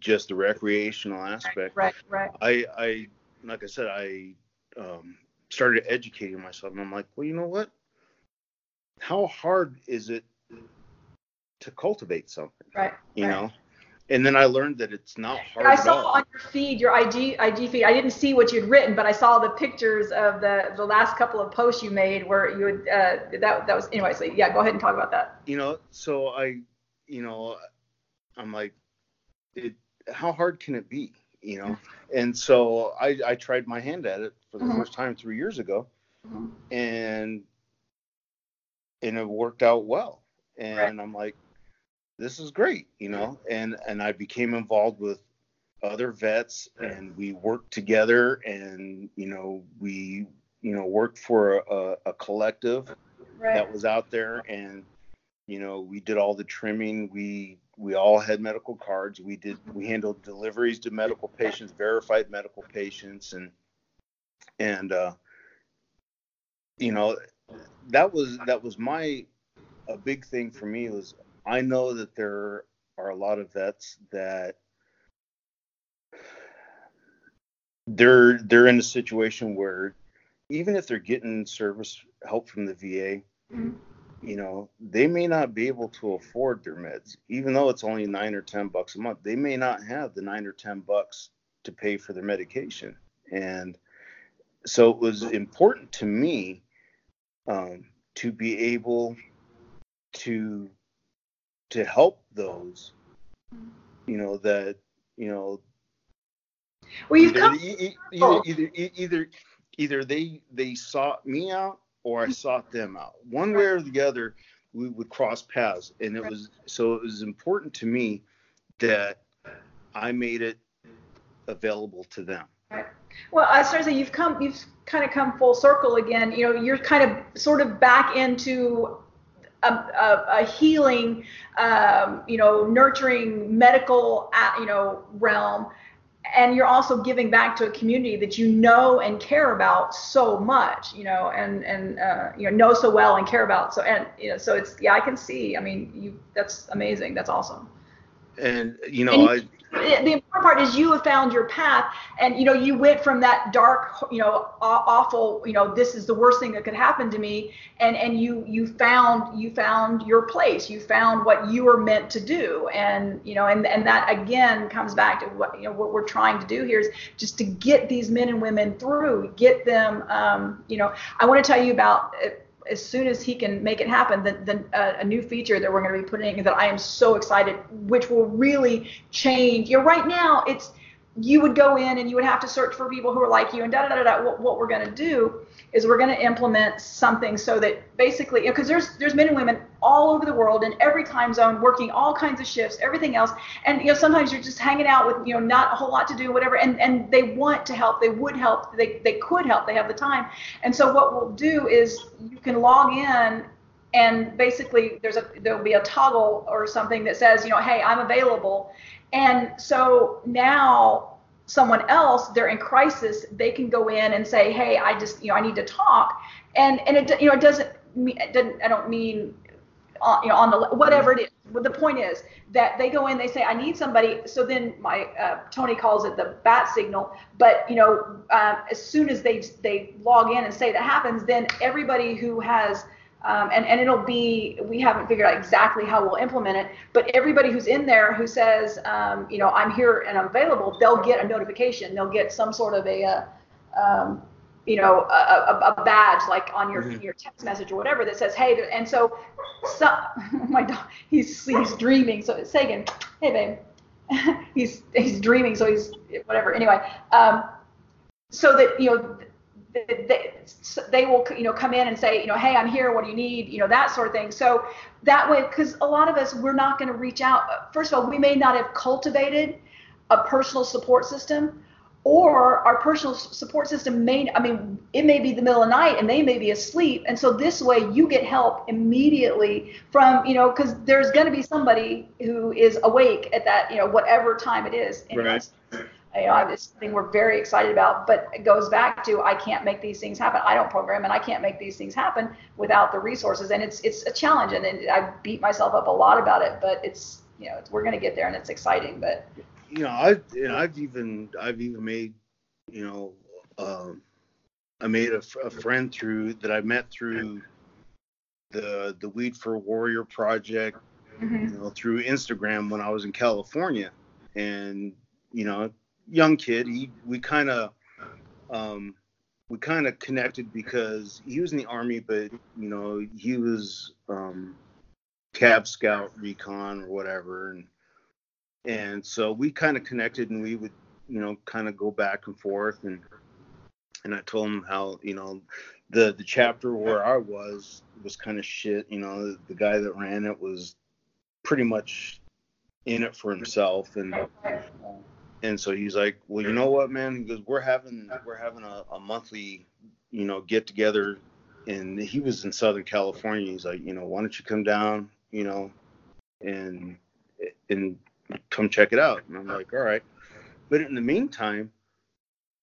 just the recreational aspect. right right I I like I said I um, started educating myself, and I'm like, well, you know what? How hard is it to cultivate something? right You right. know. And then I learned that it's not hard I saw on your feed, your IG IG feed. I didn't see what you'd written, but I saw the pictures of the the last couple of posts you made where you would uh, that that was anyway. So yeah, go ahead and talk about that. you know so i you know i'm like it how hard can it be you know and so i i tried my hand at it for the Mhm. first time three years ago Mhm. and and it worked out well and Right. i'm like this is great you know? And and i became involved with other vets and we worked together and you know we you know worked for a, a collective Right. that was out there and you know we did all the trimming. We we all had medical cards. We did we handled deliveries to medical patients verified medical patients and and uh you know that was that was my a big thing for me was i know that there are a lot of vets that they're they're in a situation where even if they're getting service help from the VA, Mhm. you know, they may not be able to afford their meds, even though it's only nine or ten bucks a month. They may not have the nine or ten bucks to pay for their medication, and so it was important to me um, to be able to to help those, you know, that you know Well, you've either, come. e- e- Oh. either, either, either, either they they sought me out or I sought them out. One way or the other, we would cross paths, and it Right. was so it was important to me that I made it available to them. Well, I started to say you've come, you've kind of come full circle again. You know, you're kind of sort of back into a, a, a healing, um, you know, nurturing medical, uh, you know, realm. and you're also giving back to a community that you know and care about so much, you know, and and uh, you know know so well and care about. So and you know, so it's yeah, I can see. I mean, you that's amazing. That's awesome. And you know, And I the important part is you have found your path and you know you went from that dark you know awful you know this is the worst thing that could happen to me and and you you found you found your place. You found what you were meant to do. And you know and and that again comes back to what you know what we're trying to do here is just to get these men and women through get them um, you know. I want to tell you about uh, as soon as he can make it happen, the, the, uh, a new feature that we're going to be putting that I am so excited, which will really change. You know, right now it's you would go in and you would have to search for people who are like you and da da da da. What, what we're going to do is we're going to implement something so that basically, because you know, there's there's men and women all over the world in every time zone working all kinds of shifts, everything else, and you know sometimes you're just hanging out with you know not a whole lot to do, whatever, and and they want to help, they would help, they they could help, they have the time, and so what we'll do is you can log in and basically there's a there'll be a toggle or something that says you know hey i'm available and so now someone else they're in crisis they can go in and say hey i just you know i need to talk. And and it you know it doesn't mean it doesn't i don't mean on, you know on the whatever it is. But the point is that they go in they say i need somebody. So then my uh, tony calls it the bat signal. But you know um, as soon as they they log in and say that happens then everybody who has um, and, and it'll be we haven't figured out exactly how we'll implement it but everybody who's in there who says um, you know i'm here and i'm available they'll get a notification. They'll get some sort of a uh, um, you know a, a, a, badge like on your mm-hmm. your text message or whatever that says hey and so, so my dog he's he's dreaming. So Sagan hey babe. He's he's dreaming so he's whatever. Anyway um, so that you know they, they will you know come in and say you know hey i'm here. What do you need? You know that sort of thing. So that way because a lot of us we're not going to reach out. First of all we may not have cultivated a personal support system or our personal support system may i mean it may be the middle of the night and they may be asleep. And so this way you get help immediately from you know because there's going to be somebody who is awake at that you know whatever time it is. Right you know, this thing we're very excited about, but it goes back to I can't make these things happen. I don't program and I can't make these things happen without the resources. And it's it's a challenge, and, and I beat myself up a lot about it. But it's you know we're going to get there, and it's exciting. But you know, I and I've even I've even made you know um, I made a, a friend through that I met through the the Weed for Warrior project, mm-hmm. you know, through Instagram when I was in California, and you know young kid. He we kind of um, we kind of connected because he was in the army, but you know he was um, Cav Scout Recon or whatever, and and so we kind of connected, and we would you know kind of go back and forth, and and I told him how you know the the chapter where I was was kind of shit. You know, the, the guy that ran it was pretty much in it for himself, and and so he's like, well, you know what, man? He goes, we're having we're having a, a monthly, you know, get together, and he was in Southern California. He's like, you know, why don't you come down, you know, and and come check it out? And I'm like, all right. But in the meantime,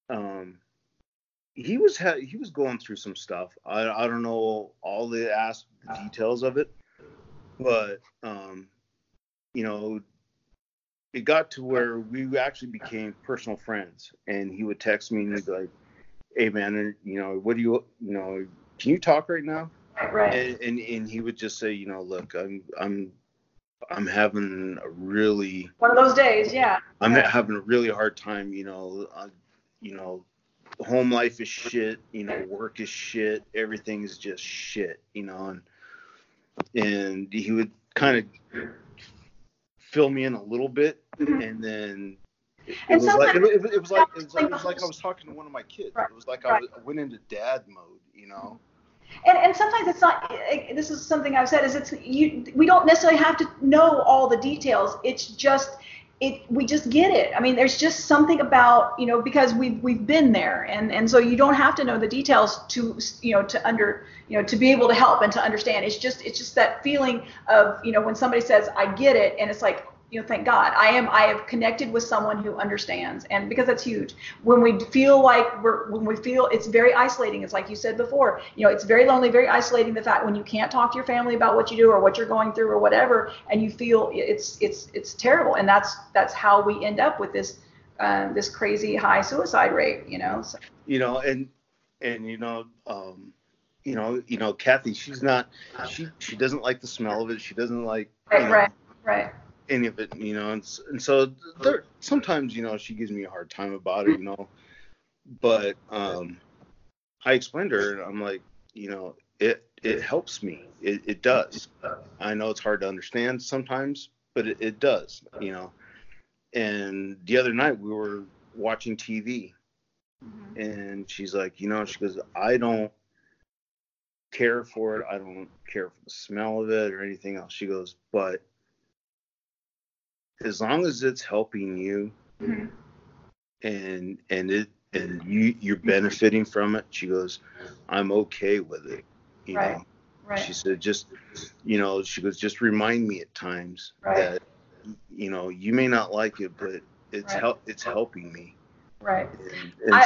um, he was ha- he was going through some stuff. I I don't know all the ask the details of it, but um, you know, it got to where we actually became personal friends. And he would text me and he'd be like hey man you know what do you you know can you talk right now? Right. And, and and he would just say you know look i'm i'm i'm having a really one of those days yeah. I'm having a really hard time you know uh, you know home life is shit you know work is shit everything is just shit you know and and he would kind of fill me in a little bit, mm-hmm. and then it, it was like it, it, it, was like it was like it was like I was talking to one of my kids. Right. It was like I, was, I went into dad mode, you know. And, and sometimes it's not this is something i've said is it's you we don't necessarily have to know all the details it's just it we just get it. I mean, there's just something about you know because we've we've been there, and and so you don't have to know the details to you know to under you know to be able to help and to understand. It's just it's just that feeling of you know when somebody says I get it, and it's like you know thank god. I am i have connected with someone who understands and because that's huge. When we feel like we're when we feel it's very isolating it's like you said before you know it's very lonely very isolating the fact when you can't talk to your family about what you do or what you're going through or whatever and you feel it's it's it's terrible. And that's that's how we end up with this uh, this crazy high suicide rate you know so. you know and and you know um you know you know kathy she's not she she doesn't like the smell of it. She doesn't like you right know, right right any of it you know and, and so there sometimes you know she gives me a hard time about it you know but um i explained to her i'm like you know it it helps me it, it does i know it's hard to understand sometimes but it, it does you know and the other night we were watching tv Mhm. and she's like, you know, she goes, I don't care for it. I don't care for the smell of it or anything else. She goes, but as long as it's helping you Mhm. and and it and you you're benefiting from it, she goes, I'm okay with it. You Right. know, right she said, just you know, she goes, just remind me at times Right. that you know you may not like it, but it's help it's helping me. Right And, and I,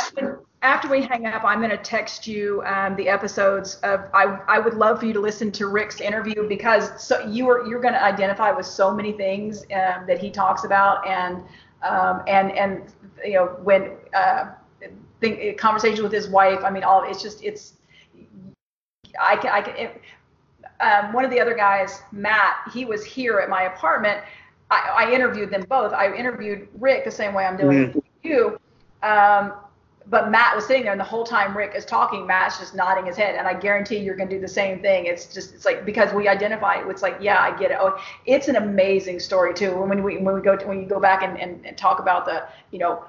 after we hang up, I'm going to text you um, the episodes of. I, I would love for you to listen to Rick's interview because so you are you're going to identify with so many things um, that he talks about and um, and and you know when uh, think conversations with his wife. I mean, all it's just it's. I can I can. It, um, one of the other guys, Matt, he was here at my apartment. I, I interviewed them both. I interviewed Rick the same way I'm doing with you. Um, but Matt was sitting there, and the whole time Rick is talking, Matt's just nodding his head. And I guarantee you're going to do the same thing. It's just, it's like because we identify. it. It's like, yeah, I get it. Oh, it's an amazing story too. When we when we go to, when you go back and, and, and talk about the, you know,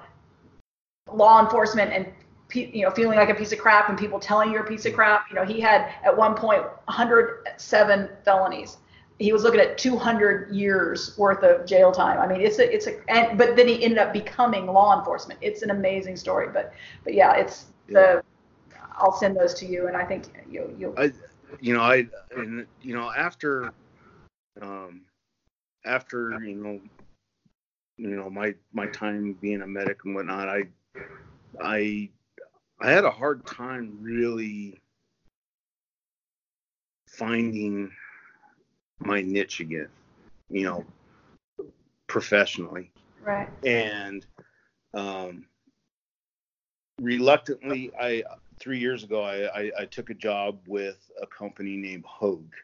law enforcement and you know feeling like a piece of crap and people telling you're a piece of crap. You know, he had at one point 107 felonies. He was looking at 200 years worth of jail time. I mean, it's a it's a and but then he ended up becoming law enforcement. It's an amazing story. But but yeah, it's the I'll send those to you, and I think you you I, you know, I, and you know, after, um, after you know, you know, my my time being a medic and whatnot, I, I, I had a hard time really finding my niche again, you know, professionally. Right. And um, reluctantly i three years ago I, I, I took a job with a company named hogue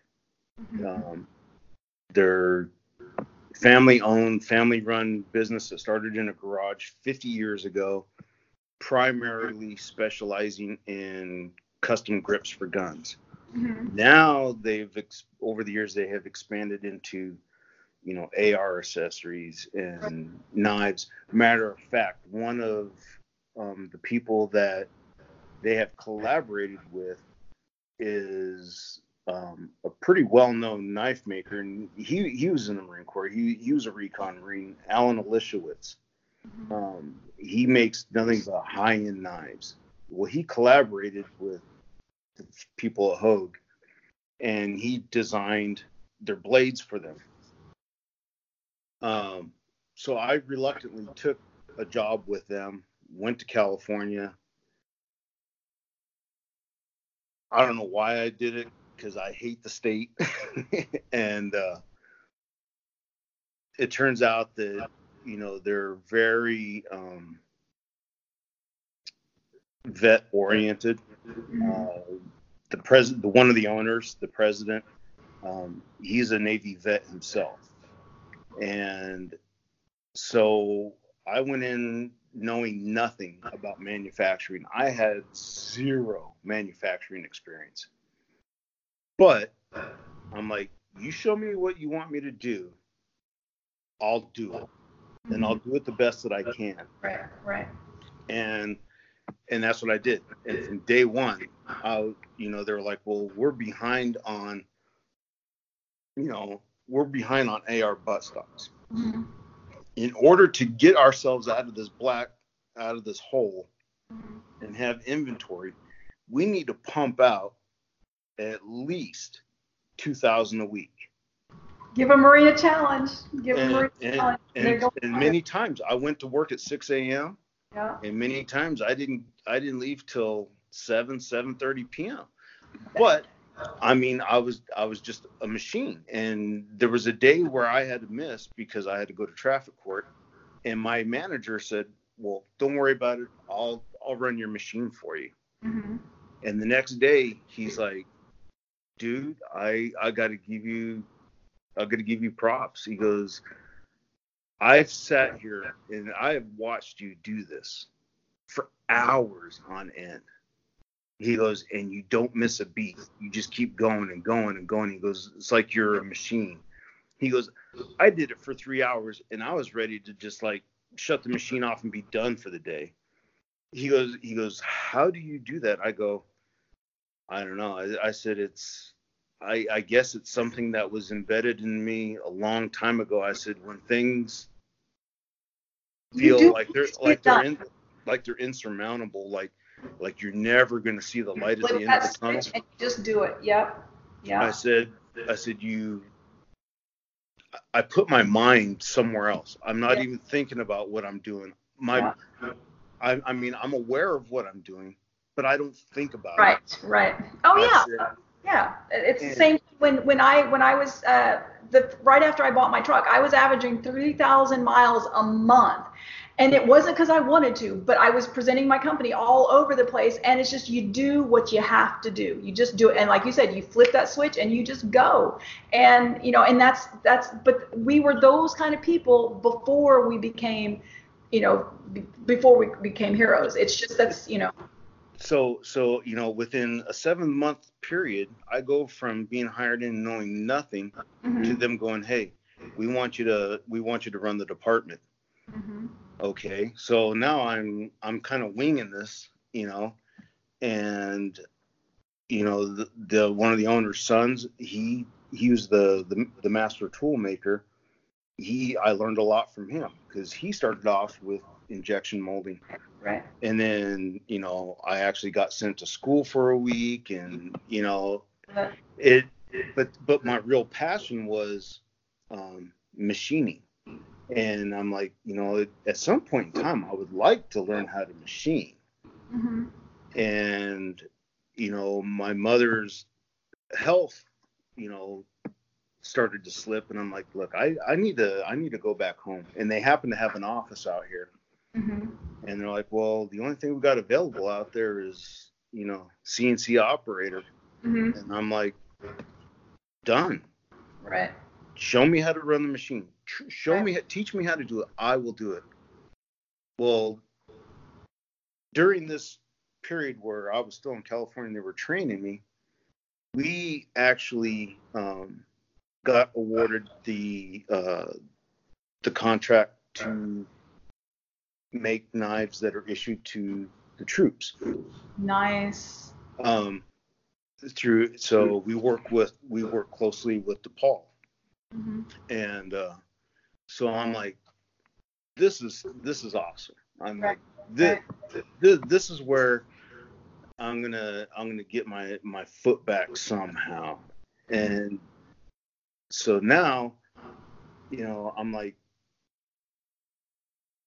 um, they're family owned family run business that started in a garage 50 years ago primarily specializing in custom grips for guns Mhm. now they've ex- over the years they have expanded into you know AR accessories and knives. Matter of fact, one of um, the people that they have collaborated with is um, a pretty well-known knife maker, and he he was in the Marine Corps. He he was a recon Marine, Allen Elishewitz. Um, he makes nothing but high-end knives. Well, he collaborated with people at Hogue, and he designed their blades for them. Um, so I reluctantly took a job with them, went to California. I don't know why I did it because I hate the state. and uh, it turns out that, you know, they're very um, vet oriented. Uh, the president, the one of the owners, the president, um, he's a Navy vet himself, and so I went in knowing nothing about manufacturing. I had zero manufacturing experience, but I'm like, you show me what you want me to do, I'll do it, and I'll do it the best that I can. Right right. And and that's what I did. And from day one, I, you know, they were like, "Well, we're behind on, you know, we're behind on AR butt stocks. Mhm. In order to get ourselves out of this black, out of this hole, and have inventory, we need to pump out at least two thousand a week. Give a Marine a challenge. Give a And, a and, challenge. And, and many times I went to work at 6 a.m. Yeah. and many times I didn't I didn't leave till 7 7:30 p.m. But I mean I was I was just a machine and there was a day where I had to miss because I had to go to traffic court and my manager said, "Well, don't worry about it. I'll I'll run your machine for you." hmm And the next day he's like, "Dude, I I got to give you I got to give you props." He goes, "I've sat here and I have watched you do this for hours on end." He goes, "And you don't miss a beat. You just keep going and going and going." He goes, "It's like you're a machine." He goes, "I did it for 3 hours and I was ready to just like shut the machine off and be done for the day." He goes, he goes, "How do you do that?" I go, I don't know. I, I said it's. I, I guess it's something that was embedded in me a long time ago. I said when things feel like they're like they're in, like they're insurmountable, like like you're never going to see the light at the end of the tunnel. and just do it. Yep. Yeah. I said, I said you. I put my mind somewhere else. I'm not Yeah. even thinking about what I'm doing. My, Yeah. I, I mean, I'm aware of what I'm doing, but I don't think about it. Right. Right. Oh yeah. That's it. Yeah, it's the same when when I when I was uh, the right after I bought my truck, I was averaging three thousand miles a month, and it wasn't because I wanted to, but I was presenting my company all over the place, and it's just you do what you have to do, you just do it, and like you said, you flip that switch and you just go, and you know, and that's that's, but we were those kind of people before we became, you know, b- before we became heroes. It's just that's you know, so so you know within a seven month period i go from being hired in knowing nothing mhm, to them going hey we want you to we want you to run the department. Mhm, okay so now i'm i'm kind of winging this you know and you know the, the one of the owner's sons he he was the the, the master tool maker. He i learned a lot from him because he started off with injection molding right, and then you know i actually got sent to school for a week and you know it but but my real passion was um machining. And i'm like you know at some point in time i would like to learn how to machine. Mhm, and you know my mother's health you know started to slip and i'm like look i i need to i need to go back home. And they happen to have an office out here mhm. and they're like, well, the only thing we got available out there is, you know, CNC operator. hmm And I'm like, done. Right. Show me how to run the machine. Show me, teach me how to do it. I will do it. Well, during this period where I was still in California, and they were training me. We actually um, got awarded the uh, the contract to make knives that are issued to the troops. Nice. Um, through so we work with we work closely with DePaul, hmm and uh, so I'm like, this is this is awesome. I'm like, this, this this is where I'm gonna I'm gonna get my my foot back somehow, and so now, you know, I'm like,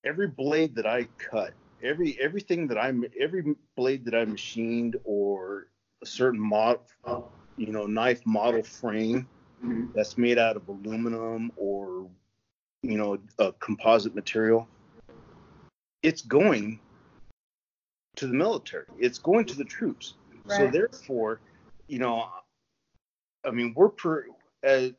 every blade that I cut, every everything that I'm every blade that I machined or a certain mod, you know, knife model frame Mhm. that's made out of aluminum or you know a composite material it's going to the military it's going to the troops so therefore you know i mean we're per, uh,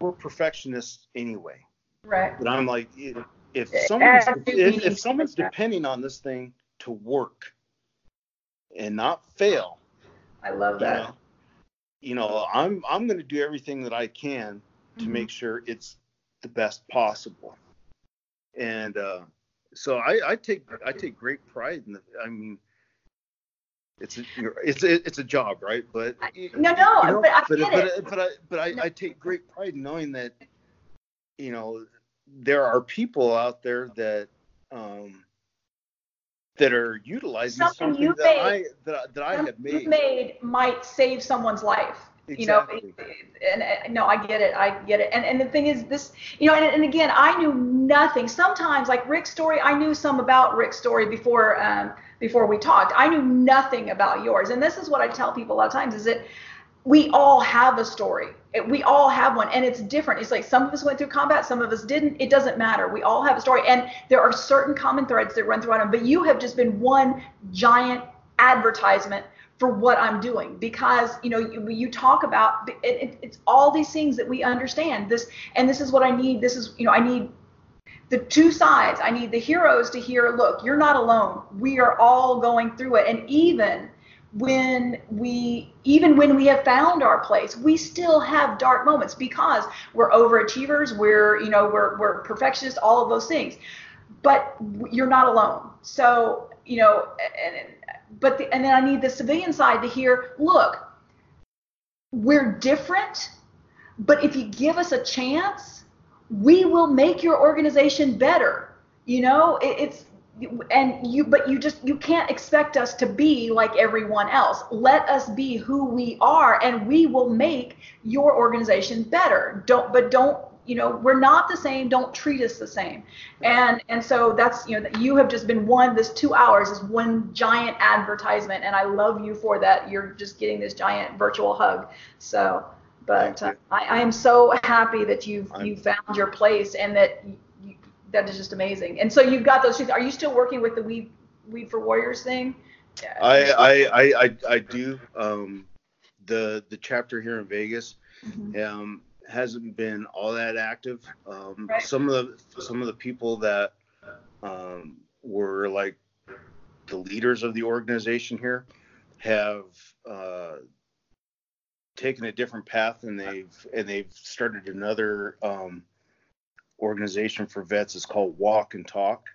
we're perfectionists anyway Right. but i'm like if, if someone's if, if someone's depending on this thing to work and not fail I love you that. know, you know i'm i'm going to do everything that i can to Mhm. make sure it's the best possible and uh so i i take i take great pride in the i mean it's a, it's a, it's a job right but you No, no, know, but I but, get but, it. but i but I, No. I take great pride in knowing that you know there are people out there that um that are utilizing Something something, that made- i that, that i have made. made might save someone's life. you know? And, and no i get it i get it. And and the thing is this you know and, and again i knew nothing. Sometimes like rick's story i knew some about rick's story before um before we talked. I knew nothing about yours. And this is what i tell people a lot of times is that we all have a story. We all have one and it's different. It's like some of us went through combat some of us didn't. It doesn't matter. We all have a story and there are certain common threads that run throughout them but you have just been one giant advertisement for what I'm doing because you know you, you talk about it, it, it's all these things that we understand. This and this is what I need. This is you know I need the two sides. I need the heroes to hear look you're not alone. We are all going through it. And even when we even when we have found our place we still have dark moments because we're overachievers we're you know we're we're perfectionists all of those things but you're not alone so you know and but the, and then I need the civilian side to hear, look, we're different, but if you give us a chance, we will make your organization better. You know, it, it's and you but you just you can't expect us to be like everyone else. Let us be who we are and we will make your organization better. Don't but don't you know we're not the same. Don't treat us the same. And and so that's you know that you have just been one this two hours is one giant advertisement and i love you for that. You're just getting this giant virtual hug. So but uh, I, I am so happy that you've you found your place and that that is just amazing and so you've got those are you still working with the weed weed for warriors thing I, I, I, I, I do. Um, the the chapter here in Vegas Mhm. um, hasn't been all that active. Um, Right. Some of the some of the people that um, were like the leaders of the organization here have uh, taken a different path, and they've and they've started another um, organization for vets. is called Walk and Talk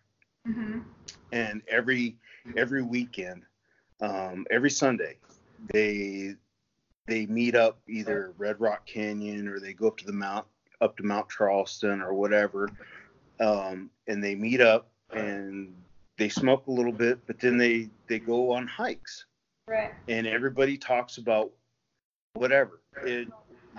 Mhm. and every every weekend, um, every Sunday, they they meet up either Red Rock Canyon or they go up to the mount up to Mount Charleston or whatever, um, and they meet up and they smoke a little bit, but then they they go on hikes right and everybody talks about whatever it,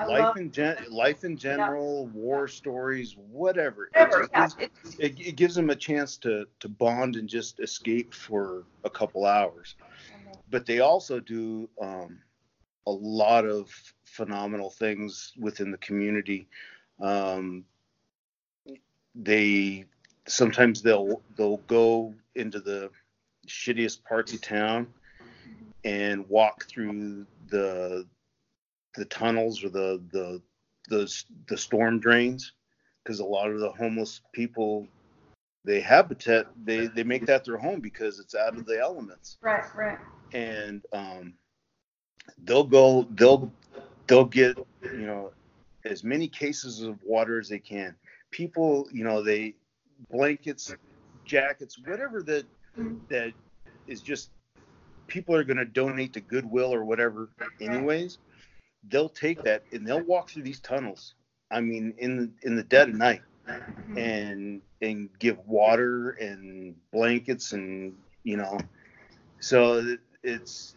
I life in gen life in general, war stories, whatever. It just yeah, gives- it, it gives them a chance to to bond and just escape for a couple hours. But they also do um, a lot of phenomenal things within the community. Um, they sometimes they'll they'll go into the shittiest parts of town and walk through the the tunnels or the the the, the storm drains because a lot of the homeless people they habitat they they make that their home because it's out of the elements. Right right. And um, they'll go they'll they'll get you know as many cases of water as they can. People you know they blankets jackets whatever that that is just people are going to donate to goodwill or whatever anyways they'll take that and they'll walk through these tunnels i mean in in the dead of night and and give water and blankets and you know so it's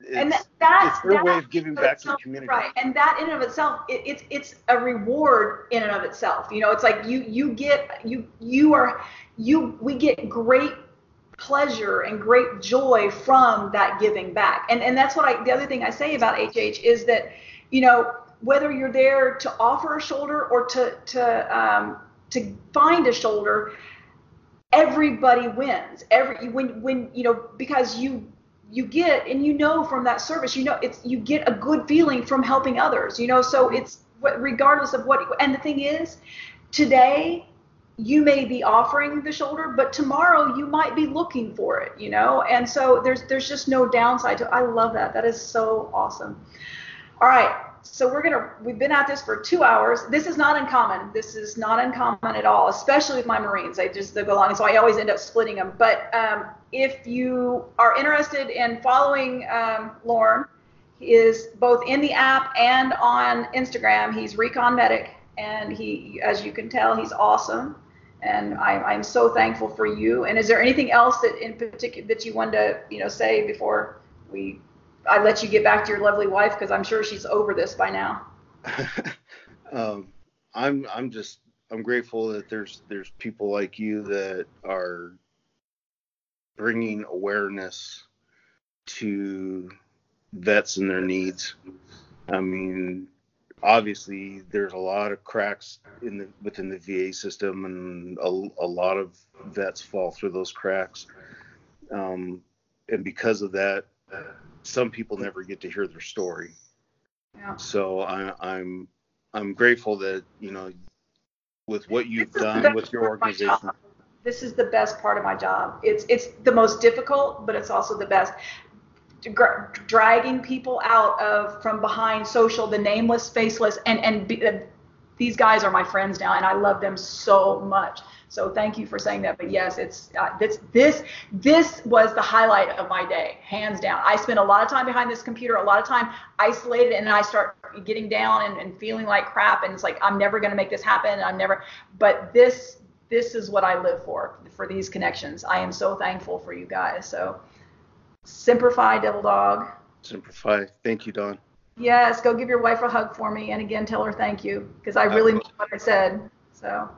it's, and that, that's it's their that way of giving in back to the community. right and that in and of itself it, it's it's a reward in and of itself you know it's like you you get you you are you we get great pleasure and great joy from that giving back. And and that's what i the other thing i say about hh is that you know whether you're there to offer a shoulder or to to um, to find a shoulder everybody wins. Every when when you know because you you get and you know from that service you know it's you get a good feeling from helping others you know? So it's regardless of what and the thing is today you may be offering the shoulder but tomorrow you might be looking for it you know? And so there's there's just no downside to i love that. That is so awesome. All right so we're gonna we've been at this for two hours. This is not uncommon. This is not uncommon at all especially with my marines. They just they go along and so i always end up splitting them but um, if you are interested in following um, Lorne he is both in the app and on instagram. He's recon medic and he as you can tell he's awesome and I, i'm so thankful for you and is there anything else that in particular that you wanted to you know say before we I let you get back to your lovely wife because I'm sure she's over this by now. um, I'm I'm just I'm grateful that there's there's people like you that are bringing awareness to vets and their needs. I mean, obviously there's a lot of cracks in the within the VA system, and a, a lot of vets fall through those cracks. Um, and because of that, some people never get to hear their story. Yeah. So I, I'm I'm grateful that you know with what you've This is the done with your part of my organization. This is the best part of my job. It's it's the most difficult, but it's also the best. Dra- dragging people out of from behind social, the nameless, faceless, and and be, uh, these guys are my friends now, and I love them so much. So thank you for saying that. But yes, it's uh, this this this was the highlight of my day, hands down. I spent a lot of time behind this computer, a lot of time isolated, and I start getting down and, and feeling like crap, and it's like I'm never going to make this happen. I'm never. But this this is what I live for for these connections. I am so thankful for you guys. So Semper Fi, Devil Dog. Semper Fi. Thank you, Don. Yes, go give your wife a hug for me, and again tell her thank you because I I really will. mean what I said. So.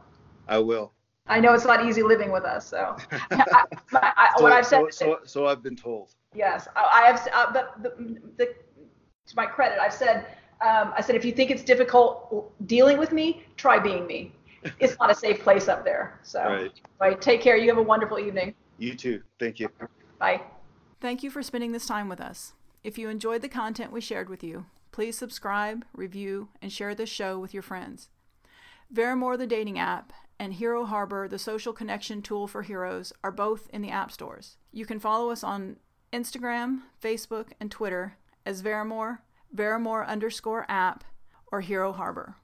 I will. I know it's not easy living with us, so I, I, I, So, what I've said. so, so, so I've been told. yes, I, I have. Uh, but the, the, to my credit, I've said. Um, I said if you think it's difficult dealing with me, try being me. It's not a safe place up there. So, Right. right. Take care. You have a wonderful evening. You too. Thank you. Bye. Thank you for spending this time with us. If you enjoyed the content we shared with you, please subscribe, review, and share this show with your friends. Verimour, the dating app, and Hero Harbor, the social connection tool for heroes, are both in the app stores. You can follow us on Instagram, Facebook, and Twitter as Verimour, Verimour underscore app, or Hero Harbor.